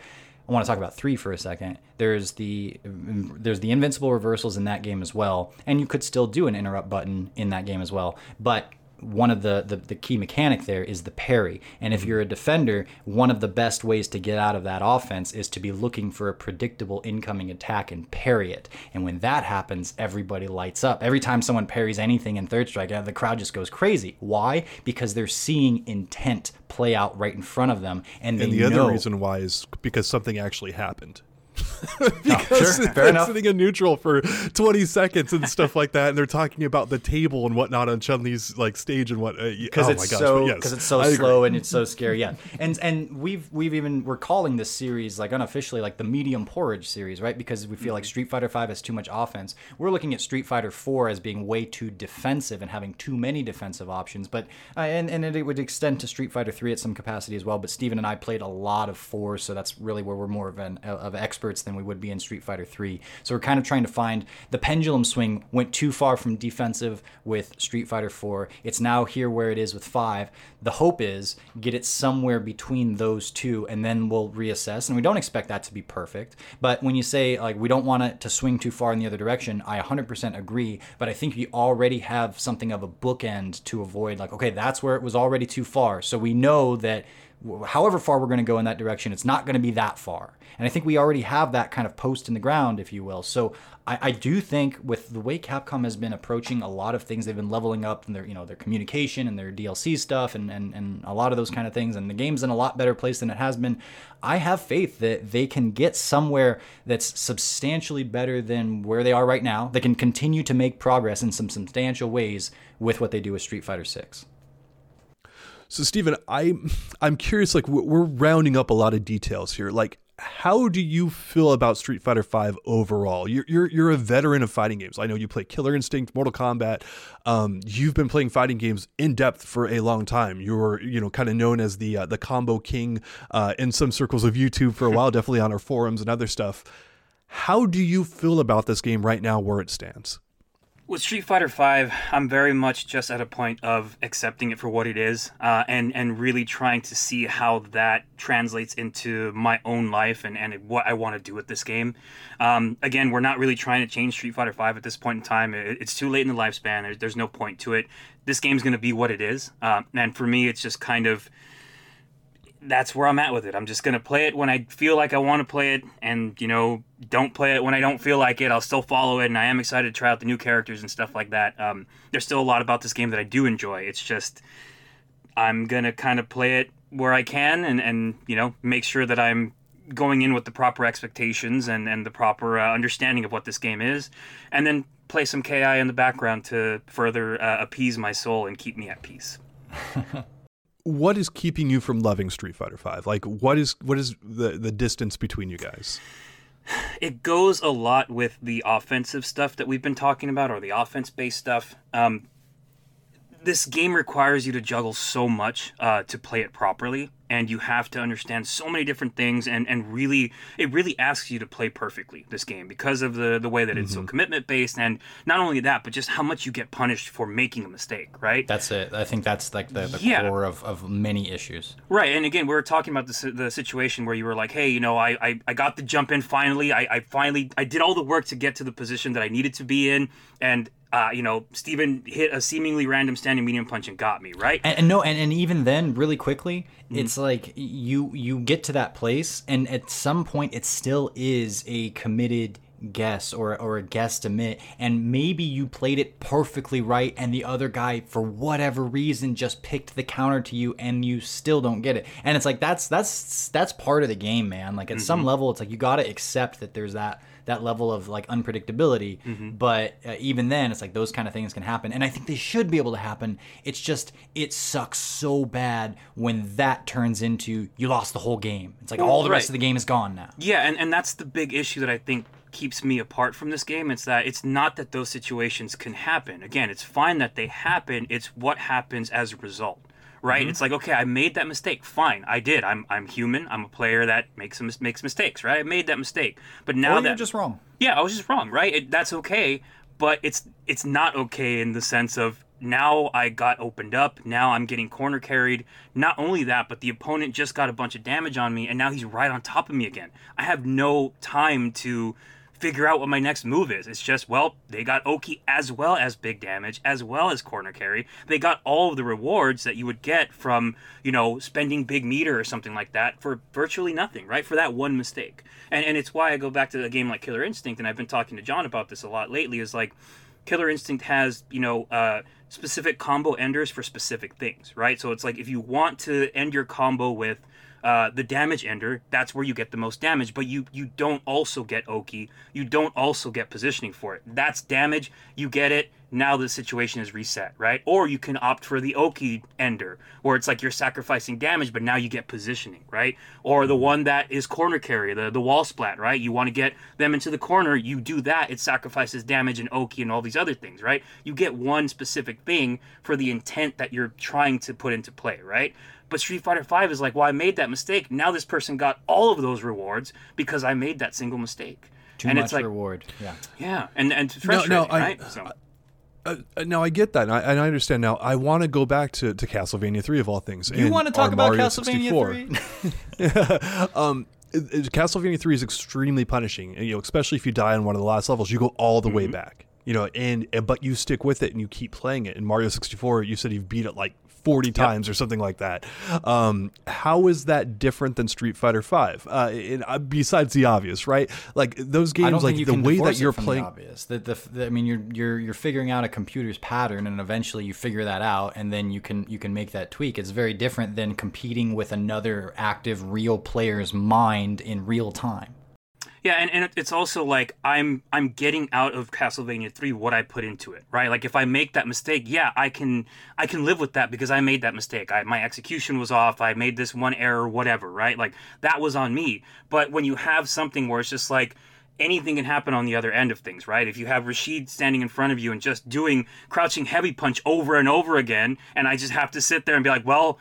I want to talk about three for a second. There's the there's the invincible reversals in that game as well, and you could still do an interrupt button in that game as well. But one of the, the, the key mechanic there is the parry. And if mm-hmm. you're a defender, one of the best ways to get out of that offense is to be looking for a predictable incoming attack and parry it. And when that happens, everybody lights up. Every time someone parries anything in Third Strike, uh, the crowd just goes crazy. Why? Because they're seeing intent play out right in front of them. And, and the know, other reason why is because something actually happened. because sure, they're sitting in neutral for 20 seconds and stuff like that, and they're talking about the table and whatnot on Chun Li's like stage and what. Because uh, oh it's, so because yes, it's so slow and it's so scary. Yeah, and and we've we've even we're calling this series like unofficially like the medium porridge series, right? Because we feel like mm-hmm. Street Fighter Five has too much offense. We're looking at Street Fighter Four as being way too defensive and having too many defensive options. But uh, and and it would extend to Street Fighter Three at some capacity as well. But Steven and I played a lot of four, so that's really where we're more of an of experts than we would be in Street Fighter 3. So we're kind of trying to find the pendulum swing went too far from defensive with Street Fighter 4. It's now here where it is with 5. The hope is get it somewhere between those two and then we'll reassess. And we don't expect that to be perfect. But when you say like we don't want it to swing too far in the other direction, I 100% agree, but I think we already have something of a bookend to avoid like okay, that's where it was already too far. So we know that however far we're going to go in that direction, it's not going to be that far. And I think we already have that kind of post in the ground, if you will. So I, I, do think with the way Capcom has been approaching a lot of things, they've been leveling up in their, you know, their communication and their DLC stuff and, and, and a lot of those kind of things. And the game's in a lot better place than it has been. I have faith that they can get somewhere that's substantially better than where they are right now. They can continue to make progress in some substantial ways with what they do with Street Fighter 6. So, Stephen, I'm I'm curious. Like, we're rounding up a lot of details here. Like, how do you feel about Street Fighter V overall? You're, you're you're a veteran of fighting games. I know you play Killer Instinct, Mortal Kombat. Um, you've been playing fighting games in depth for a long time. You're you know kind of known as the uh, the combo king uh, in some circles of YouTube for a while, definitely on our forums and other stuff. How do you feel about this game right now, where it stands? With Street Fighter V, I'm very much just at a point of accepting it for what it is, uh, and and really trying to see how that translates into my own life and, and what I want to do with this game. Um, again, we're not really trying to change Street Fighter V at this point in time. It, it's too late in the lifespan. There's, there's no point to it. This game's going to be what it is, uh, and for me, it's just kind of that's where I'm at with it. I'm just gonna play it when I feel like I want to play it, and you know, don't play it when I don't feel like it. I'll still follow it, and I am excited to try out the new characters and stuff like that. Um, there's still a lot about this game that I do enjoy. It's just I'm gonna kind of play it where I can, and and you know, make sure that I'm going in with the proper expectations and and the proper uh, understanding of what this game is, and then play some KI in the background to further uh, appease my soul and keep me at peace. what is keeping you from loving Street Fighter Five? Like, what is what is the the distance between you guys? It goes a lot with the offensive stuff that we've been talking about, or the offense based stuff. Um, this game requires you to juggle so much uh, to play it properly. and you have to understand so many different things and and really it really asks you to play perfectly this game because of the the way that it's so commitment based and not only that but just how much you get punished for making a mistake right That's it. I think that's like the, the Yeah. core of, of many issues. Right, and again, we were talking about the, the situation where you were like, "Hey, you know, I, I, I got the jump in finally. I, I finally I did all the work to get to the position that I needed to be in, and uh, you know, Steven hit a seemingly random standing medium punch and got me right. And, and no, and, and even then, really quickly, Mm-hmm. it's like you you get to that place, and at some point, it still is a committed guess or or a guesstimate, and maybe you played it perfectly right, and the other guy, for whatever reason, just picked the counter to you, and you still don't get it. And it's like that's that's that's part of the game, man. Like at some level, it's like you got to accept that there's that that level of like unpredictability but uh, even then it's like those kind of things can happen and i think they should be able to happen it's just it sucks so bad when that turns into you lost the whole game it's like all the rest of the game is gone now Yeah, and, and that's the big issue that I think keeps me apart from this game. It's that it's not that those situations can happen. Again, it's fine that they happen. It's what happens as a result. Right? Mm-hmm. It's like, okay, I made that mistake. Fine, I did. I'm I'm human. I'm a player that makes makes mistakes. Right? I made that mistake. But now or that you're just wrong yeah, I was just wrong, right? It, that's okay, but it's it's not okay in the sense of now I got opened up. Now I'm getting corner carried. Not only that, but the opponent just got a bunch of damage on me, and now he's right on top of me again. I have no time to figure out what my next move is. It's just, well, they got Oki as well as big damage, as well as corner carry. They got all of the rewards that you would get from, you know, spending big meter or something like that for virtually nothing, right? For that one mistake. And and it's why I go back to a game like Killer Instinct, and I've been talking to John about this a lot lately, is like Killer Instinct has, you know, uh, specific combo enders for specific things, right? So it's like if you want to end your combo with uh, the damage ender, that's where you get the most damage, but you you don't also get Oki, you don't also get positioning for it. That's damage, you get it. Now the situation is reset, right? Or you can opt for the Oki ender, where it's like you're sacrificing damage, but now you get positioning, right? Or the one that is corner carry, the the wall splat, right? You want to get them into the corner, you do that, it sacrifices damage and Oki and all these other things, right? You get one specific thing for the intent that you're trying to put into play, right? But Street Fighter V is like, well, I made that mistake. Now this person got all of those rewards because I made that single mistake. too and much it's like, reward yeah yeah, and and frustrating, I- right? So, Uh, now I get that, and I, and I understand. Now I want to go back to, to Castlevania three of all things. you want to talk about Mario castlevania 64. 3 um, it- it- Castlevania three is extremely punishing. You know, especially if you die on one of the last levels, you go all the way back. You know, and, and but you stick with it and you keep playing it. In Mario sixty four, you said you've beat it like forty times or something like that. Um, how is that different than Street Fighter Five? Uh, and, uh, besides the obvious, right? Like those games, like the way that you're playing. the obvious. The, the, the, I mean, you're you're you're figuring out a computer's pattern, and eventually you figure that out, and then you can you can make that tweak. It's very different than competing with another active real player's mind in real time. Yeah, and, and it's also like I'm I'm getting out of Castlevania 3 what I put into it, right? Like if I make that mistake, yeah, I can I can live with that because I made that mistake. I, my execution was off. I made this one error, whatever, right? Like that was on me. But when you have something where it's just like anything can happen on the other end of things, right? If you have Rashid standing in front of you and just doing crouching heavy punch over and over again, and I just have to sit there and be like, well,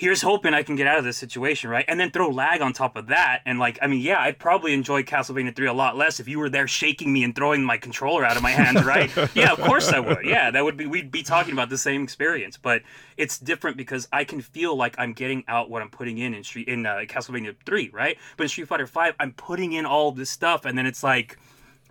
here's hoping I can get out of this situation, right? And then throw lag on top of that. And like, I mean, yeah, I'd probably enjoy Castlevania 3 a lot less if you were there shaking me and throwing my controller out of my hands, right? yeah, of course I would. Yeah, that would be, we'd be talking about the same experience. But it's different because I can feel like I'm getting out what I'm putting in in, Street, in uh, Castlevania 3, right? But in Street Fighter 5, I'm putting in all this stuff and then it's like,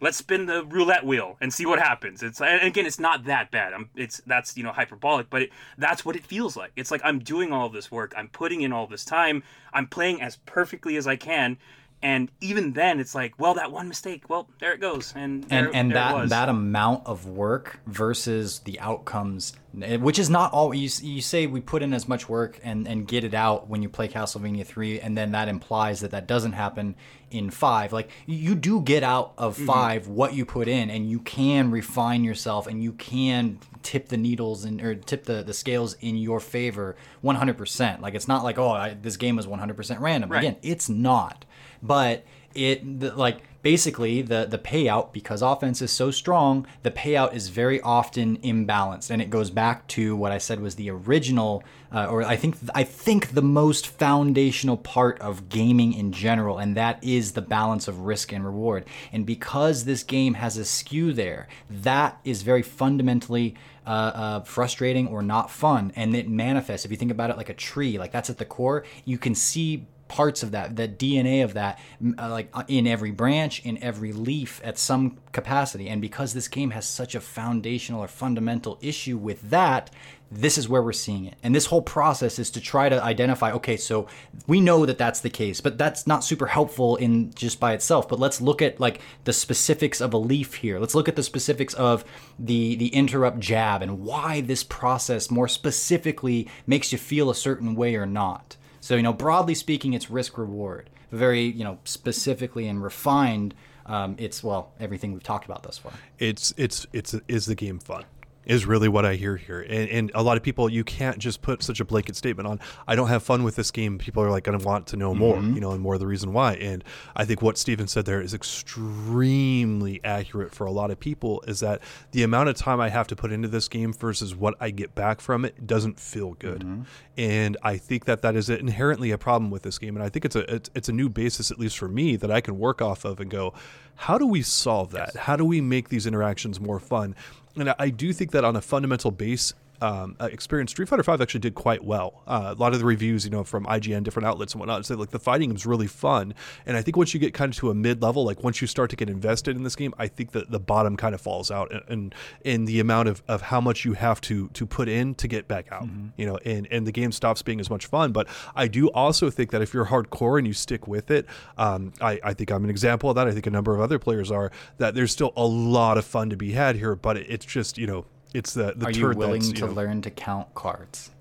let's spin the roulette wheel and see what happens. It's and again, it's not that bad. I'm it's that's you know hyperbolic, but it, that's what it feels like. It's like I'm doing all of this work. I'm putting in all this time. I'm playing as perfectly as I can. And even then, it's like, well, that one mistake, well, there it goes, and there, and and that that amount of work versus the outcomes eh, which is not all you, you say we put in as much work and and get it out when you play Castlevania 3 and then that implies that that doesn't happen in 5 like you do get out of Mm-hmm. 5 what you put in and you can refine yourself and you can tip the needles and or tip the the scales in your favor 100% like it's not like oh I, this game is 100% random Right. again it's not but it the, like basically the the payout because offense is so strong the payout is very often imbalanced. And it goes back to what i said was the original uh, or i think i think the most foundational part of gaming in general and that is the balance of risk and reward. And because this game has a skew there that is very fundamentally uh, uh, frustrating or not fun. And it manifests if you think about it like a tree like that's at the core you can see parts of that, the DNA of that, uh, like uh, in every branch, in every leaf at some capacity. And because this game has such a foundational or fundamental issue with that, this is where we're seeing it. And this whole process is to try to identify okay, so we know that that's the case, but that's not super helpful in just by itself. But let's look at like the specifics of a leaf here. Let's look at the specifics of the the interrupt jab and why this process more specifically makes you feel a certain way or not. So, you know, broadly speaking, it's risk reward. Very, you know, specifically and refined, um, it's well everything we've talked about thus far. It's it's it's is the game fun? Is really what I hear here. And, and, a lot of people, you can't just put such a blanket statement on, I don't have fun with this game. People are like going to want to know more, mm-hmm. you know, and more of the reason why. And I think what Steven said there is extremely accurate for a lot of people is that the amount of time I have to put into this game versus what I get back from it doesn't feel good. Mm-hmm. And I think that that is inherently a problem with this game. And I think it's a, it's, it's a new basis, at least for me, that I can work off of and go, how do we solve that? Yes. How do we make these interactions more fun? And I do think that on a fundamental base, um, uh, experience, Street Fighter Five actually did quite well. Uh, a lot of the reviews, you know, from IGN, different outlets and whatnot, say like the fighting is really fun. And I think once you get kind of to a mid level, like once you start to get invested in this game, I think that the bottom kind of falls out, and in the amount of, of how much you have to to put in to get back out, mm-hmm. you know, and and the game stops being as much fun. But I do also think that if you're hardcore and you stick with it, um, I I think I'm an example of that. I think a number of other players are that there's still a lot of fun to be had here, but it's just you know it's the the Are you willing you to know, learn to count cards?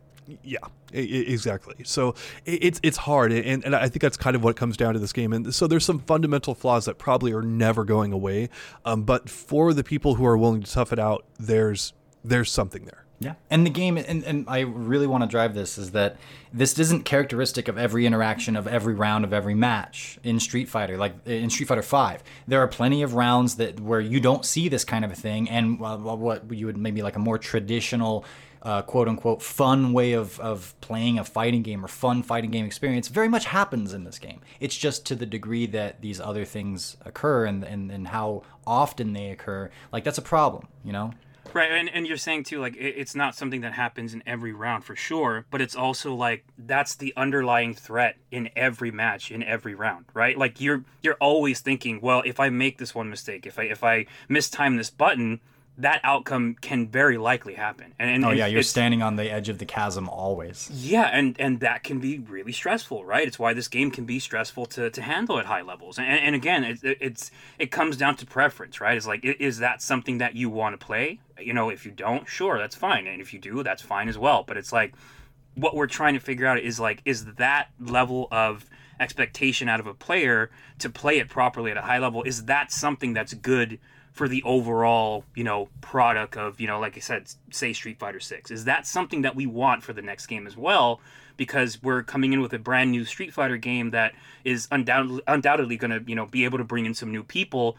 Yeah, exactly. So it's it's hard, and and I think that's kind of what comes down to this game. And so there's some fundamental flaws that probably are never going away. Um, but for the people who are willing to tough it out, there's there's something there. Yeah. And the game, and, and I really want to drive this, is that this isn't characteristic of every interaction of every round of every match in Street Fighter. Like in Street Fighter Five, there are plenty of rounds that where you don't see this kind of a thing, and uh, what you would maybe like a more traditional uh, quote unquote fun way of, of playing a fighting game or fun fighting game experience very much happens in this game. It's just to the degree that these other things occur and, and, and how often they occur. Like, that's a problem, you know? Right, and, and you're saying too, like it, it's not something that happens in every round for sure, but it's also like that's the underlying threat in every match, in every round, right? Like you're you're always thinking, well, if I make this one mistake, if I if I mistime this button, that outcome can very likely happen. And, and oh yeah, you're standing on the edge of the chasm always. Yeah, and and that can be really stressful, right? It's why this game can be stressful to, to handle at high levels. And, and again, it, it's it comes down to preference, right? It's like is that something that you want to play? You know, if you don't, sure, that's fine, and if you do, that's fine as well. But it's like what we're trying to figure out is like is that level of expectation out of a player to play it properly at a high level is that something that's good for the overall, you know, product of, you know, like I said, say Street Fighter 6. Is that something that we want for the next game as well? Because we're coming in with a brand new Street Fighter game that is undoubtedly, undoubtedly going to, you know, be able to bring in some new people.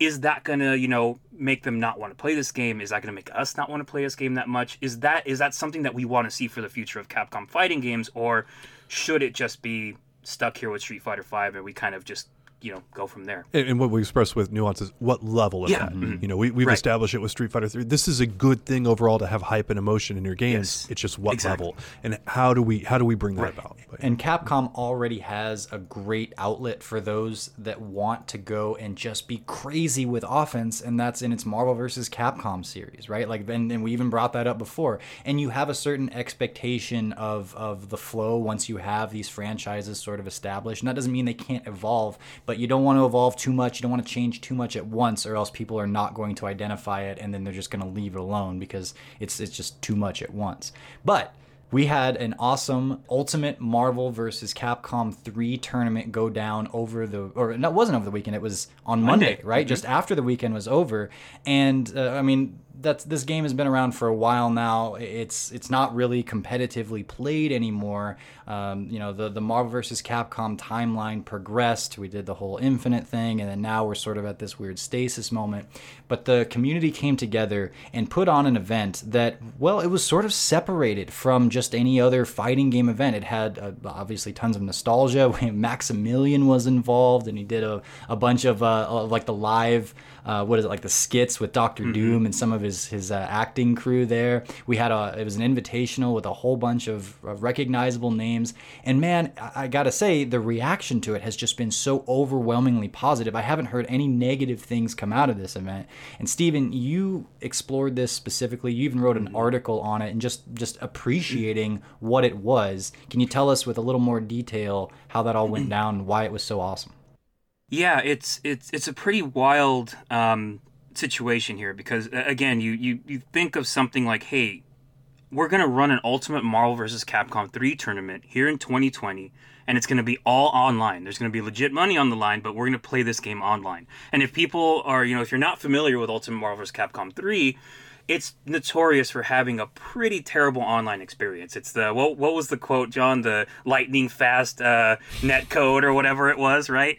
Is that going to, you know, make them not want to play this game? Is that going to make us not want to play this game that much? Is that is that something that we want to see for the future of Capcom fighting games or should it just be stuck here with Street Fighter 5 and we kind of just you know go from there. And, and what we express with nuances, what level of yeah. that? Mm-hmm. You know, we, we've right. established it with Street Fighter Three. This is a good thing overall to have hype and emotion in your games. Yes. It's just what exactly. level and how do we how do we bring that right. about? But, and Capcom already has a great outlet for those that want to go and just be crazy with offense, and that's in its Marvel versus Capcom series, right? Like, and, and we even brought that up before. And you have a certain expectation of of the flow once you have these franchises sort of established, and that doesn't mean they can't evolve but you don't want to evolve too much. You don't want to change too much at once, or else people are not going to identify it, and then they're just going to leave it alone because it's it's just too much at once. But we had an awesome Ultimate Marvel versus Capcom 3 tournament go down over the, or that wasn't over the weekend, it was on Monday, Monday right? Mm-hmm. Just after the weekend was over. And uh, I mean, that's this game has been around for a while now. It's it's not really competitively played anymore. Um, you know, the the Marvel vs. Capcom timeline progressed. We did the whole Infinite thing, and then now we're sort of at this weird stasis moment. But the community came together and put on an event that, well, it was sort of separated from just any other fighting game event. It had uh, obviously tons of nostalgia. Maximilian was involved, and he did a, a bunch of uh, like the live uh, what is it like the skits with Doctor mm-hmm. Doom and some of his his uh, acting crew there. We had a it was an invitational with a whole bunch of, of recognizable names, and man, I, I gotta say the reaction to it has just been so overwhelmingly positive. I haven't heard any negative things come out of this event. And Steven, you explored this specifically. You even wrote an mm-hmm. article on it and just just appreciating what it was. Can you tell us with a little more detail how that all went down and why it was so awesome? Yeah, it's it's it's a pretty wild um, situation here because again, you you you think of something like, hey, we're gonna run an Ultimate Marvel vs. Capcom 3 tournament here in 2020, and it's gonna be all online. There's gonna be legit money on the line, but we're gonna play this game online. And if people are, you know, if you're not familiar with Ultimate Marvel vs. Capcom 3, it's notorious for having a pretty terrible online experience. It's the what what was the quote, John? The lightning fast uh, net code or whatever it was, right?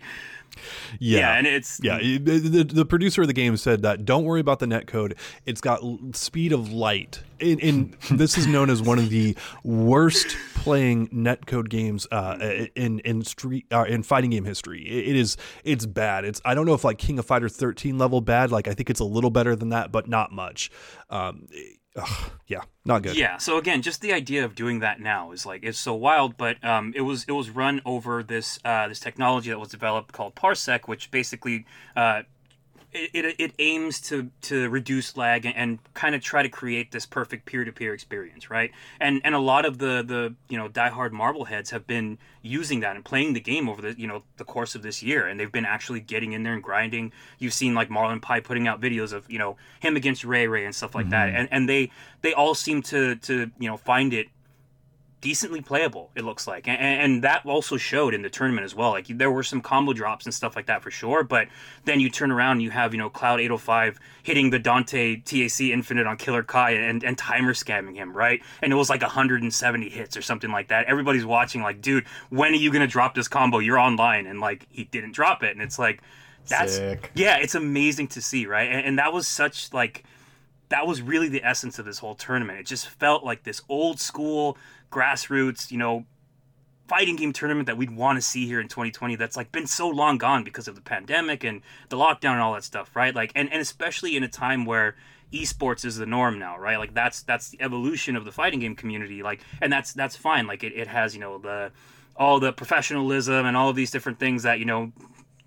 Yeah. yeah, and it's yeah. The, the, producer of the game said that don't worry about the net code. It's got speed of light. In, in this is known as one of the worst playing netcode games uh, in in street uh, in fighting game history. It, it is it's bad. It's I don't know if like King of Fighters 13 level bad. Like I think it's a little better than that, but not much. Um, ugh, yeah, not good. Yeah. So again, just the idea of doing that now is like it's so wild. But um, it was it was run over this uh, this technology that was developed called Parsec, which basically uh, it, it, it, aims to to reduce lag and, and kind of try to create this perfect peer to peer experience, right? And and a lot of the the you know diehard Marvel heads have been using that and playing the game over the you know the course of this year, and they've been actually getting in there and grinding. You've seen like Marlin Pie putting out videos of you know him against Ray Ray and stuff like mm-hmm. that, and and they they all seem to to you know find it decently playable. It looks like, and, and, that also showed in the tournament as well. Like there were some combo drops and stuff like that for sure. But then you turn around, and you have you know Cloud 805 hitting the Dante TAC Infinite on Killer Kai and, and timer scamming him, right? And it was like 170 hits or something like that. Everybody's watching, like, dude, when are you gonna drop this combo? You're online, and like he didn't drop it, and it's like that's Sick. yeah, it's amazing to see, right? And, and that was such like that was really the essence of this whole tournament. It just felt like this old school grassroots, you know, fighting game tournament that we'd want to see here in 2020 that's like been so long gone because of the pandemic and the lockdown and all that stuff, right? Like and, and especially in a time where esports is the norm now, right? Like that's that's the evolution of the fighting game community. Like and that's that's fine. Like it, it has, you know, the all the professionalism and all of these different things that, you know,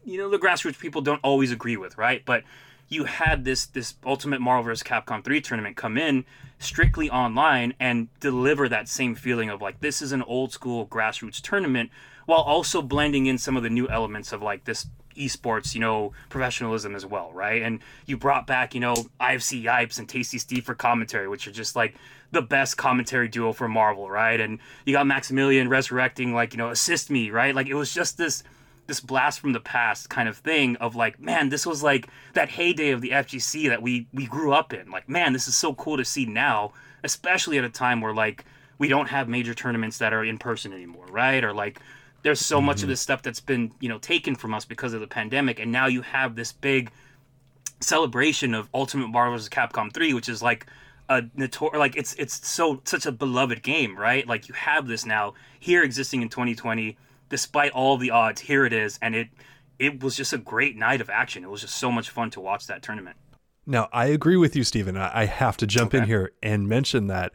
you know, the grassroots people don't always agree with, right? But you had this this Ultimate Marvel vs. Capcom 3 tournament come in strictly online and deliver that same feeling of like this is an old school grassroots tournament while also blending in some of the new elements of like this esports, you know, professionalism as well, right? And you brought back, you know, IFC Yipes and Tasty Steve for commentary, which are just like the best commentary duo for Marvel, right? And you got Maximilian resurrecting, like, you know, assist me, right? Like it was just this this blast from the past kind of thing of like, man, this was like that heyday of the FGC that we we grew up in. Like, man, this is so cool to see now, especially at a time where like we don't have major tournaments that are in person anymore, right? Or like there's so mm-hmm. much of mm-hmm. this stuff that's been, you know, taken from us because of the pandemic and now you have this big celebration of Ultimate Marvel vs. Capcom 3, which is like a notor like it's it's so such a beloved game, right? Like you have this now here existing in 2020 despite all the odds, here it is, and it it was just a great night of action. It was just so much fun to watch that tournament. Now, I agree with you, Stephen. I have to jump okay. in here and mention that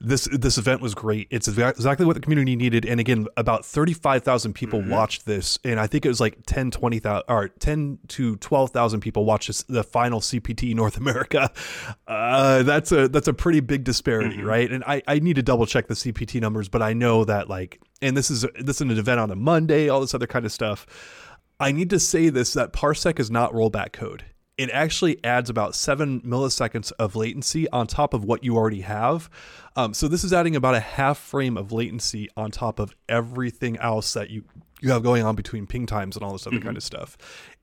this this event was great. It's exactly what the community needed. And again, about 35,000 people mm-hmm. watched this. And I think it was like 10, 20,000 or 10 to 12,000 people watched this, the final CPT North America. Uh, that's a that's a pretty big disparity, mm-hmm. right? And I, I need to double check the CPT numbers, but I know that like and this is this is an event on a Monday, all this other kind of stuff. I need to say this that Parsec is not rollback code. It actually adds about seven milliseconds of latency on top of what you already have. Um, so this is adding about a half frame of latency on top of everything else that you you have going on between ping times and all this other mm-hmm. kind of stuff.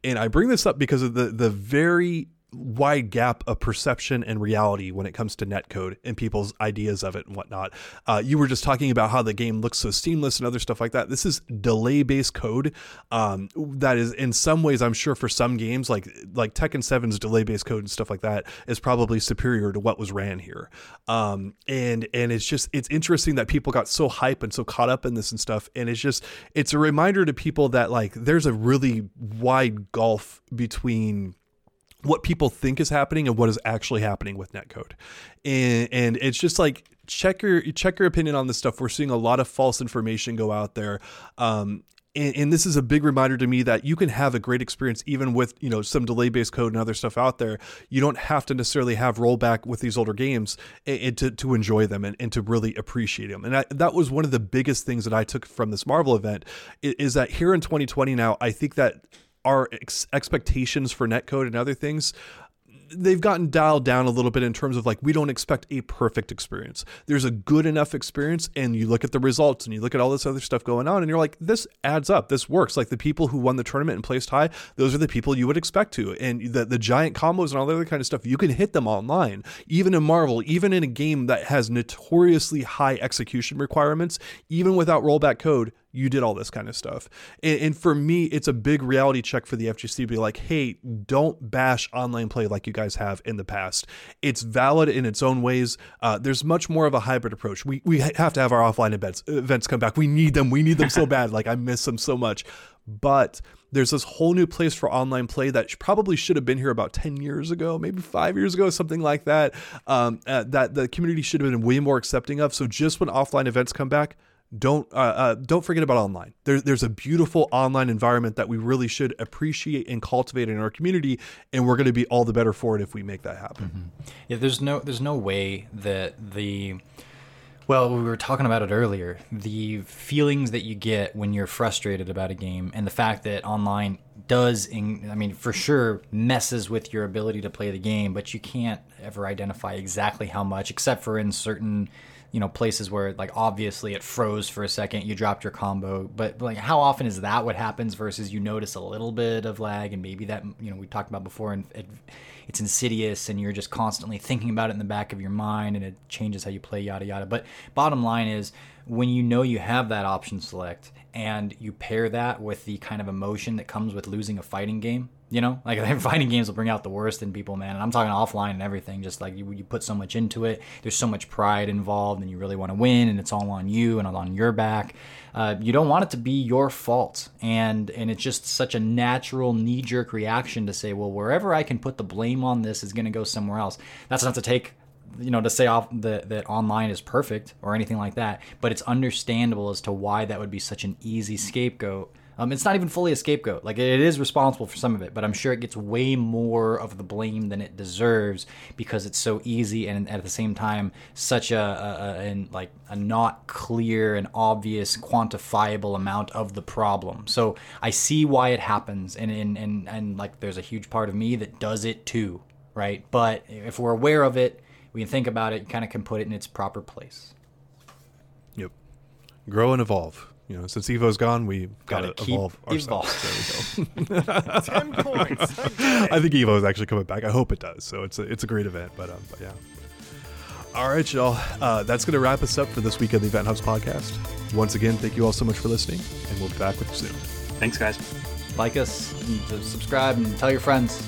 And I bring this up because of the the very wide gap of perception and reality when it comes to netcode and people's ideas of it and whatnot. Uh, you were just talking about how the game looks so seamless and other stuff like that. This is delay based code um, that is in some ways, I'm sure for some games like like Tekken 7's delay based code and stuff like that is probably superior to what was ran here. Um, and and it's just it's interesting that people got so hype and so caught up in this and stuff. And it's just it's a reminder to people that like there's a really wide gulf between what people think is happening and what is actually happening with netcode. And and it's just like check your check your opinion on this stuff. We're seeing a lot of false information go out there. Um, and, this is a big reminder to me that you can have a great experience even with you know some delay based code and other stuff out there. You don't have to necessarily have rollback with these older games and to, to enjoy them and, and to really appreciate them. And I, that was one of the biggest things that i took from this marvel event is that here in 2020 now i think that our ex- expectations for netcode and other things they've gotten dialed down a little bit in terms of like we don't expect a perfect experience. There's a good enough experience and you look at the results and you look at all this other stuff going on and you're like this adds up. This works. Like the people who won the tournament and placed high, those are the people you would expect to. And the the giant combos and all the other kind of stuff, you can hit them online. Even in Marvel, even in a game that has notoriously high execution requirements, even without rollback code, you did all this kind of stuff. And, and, for me, it's a big reality check for the FGC to be like, hey, don't bash online play like you guys have in the past. It's valid in its own ways. Uh, there's much more of a hybrid approach. We, we have to have our offline events, events come back. We need them. We need them so bad. Like, I miss them so much. But there's this whole new place for online play that probably should have been here about 10 years ago, maybe five years ago, something like that, um, uh, that the community should have been way more accepting of. So just when offline events come back, don't uh, uh, don't forget about online. There's there's a beautiful online environment that we really should appreciate and cultivate in our community, and we're going to be all the better for it if we make that happen. Mm-hmm. Yeah, there's no there's no way that the well, we were talking about it earlier. The feelings that you get when you're frustrated about a game, and the fact that online does, in, I mean, for sure, messes with your ability to play the game, but you can't ever identify exactly how much, except for in certain you know places where like obviously it froze for a second you dropped your combo. But like how often is that what happens versus you notice a little bit of lag? And maybe that you know we talked about before and it, it's insidious and you're just constantly thinking about it in the back of your mind and it changes how you play yada yada. But bottom line is when you know you have that option select and you pair that with the kind of emotion that comes with losing a fighting game you know, like fighting games will bring out the worst in people, man. And I'm talking offline and everything. Just like you, you put so much into it, there's so much pride involved, and you really want to win, and it's all on you and on your back. Uh, you don't want it to be your fault, and and it's just such a natural knee jerk reaction to say, well, wherever I can put the blame on this is going to go somewhere else. That's not to take you know to say off that that online is perfect or anything like that but it's understandable as to why that would be such an easy scapegoat um, it's not even fully a scapegoat. Like it is responsible for some of it, but I'm sure it gets way more of the blame than it deserves because it's so easy and at the same time such a, a, a, a like a not clear and obvious quantifiable amount of the problem. So I see why it happens, and and and, and like there's a huge part of me that does it too, right? But if we're aware of it, we can think about it, kind of can put it in its proper place. Yep. Grow and evolve you know, since Evo's gone, we got to evolve ourselves. Evolve. Ten points. I think Evo is actually coming back. I hope it does. So it's a, it's a great event. But um, but yeah. All right, y'all. Uh, that's going to wrap us up for this week of the Event Hubs podcast. Once again, thank you all so much for listening, and we'll be back with you soon. Thanks, guys. Like us, subscribe, and tell your friends.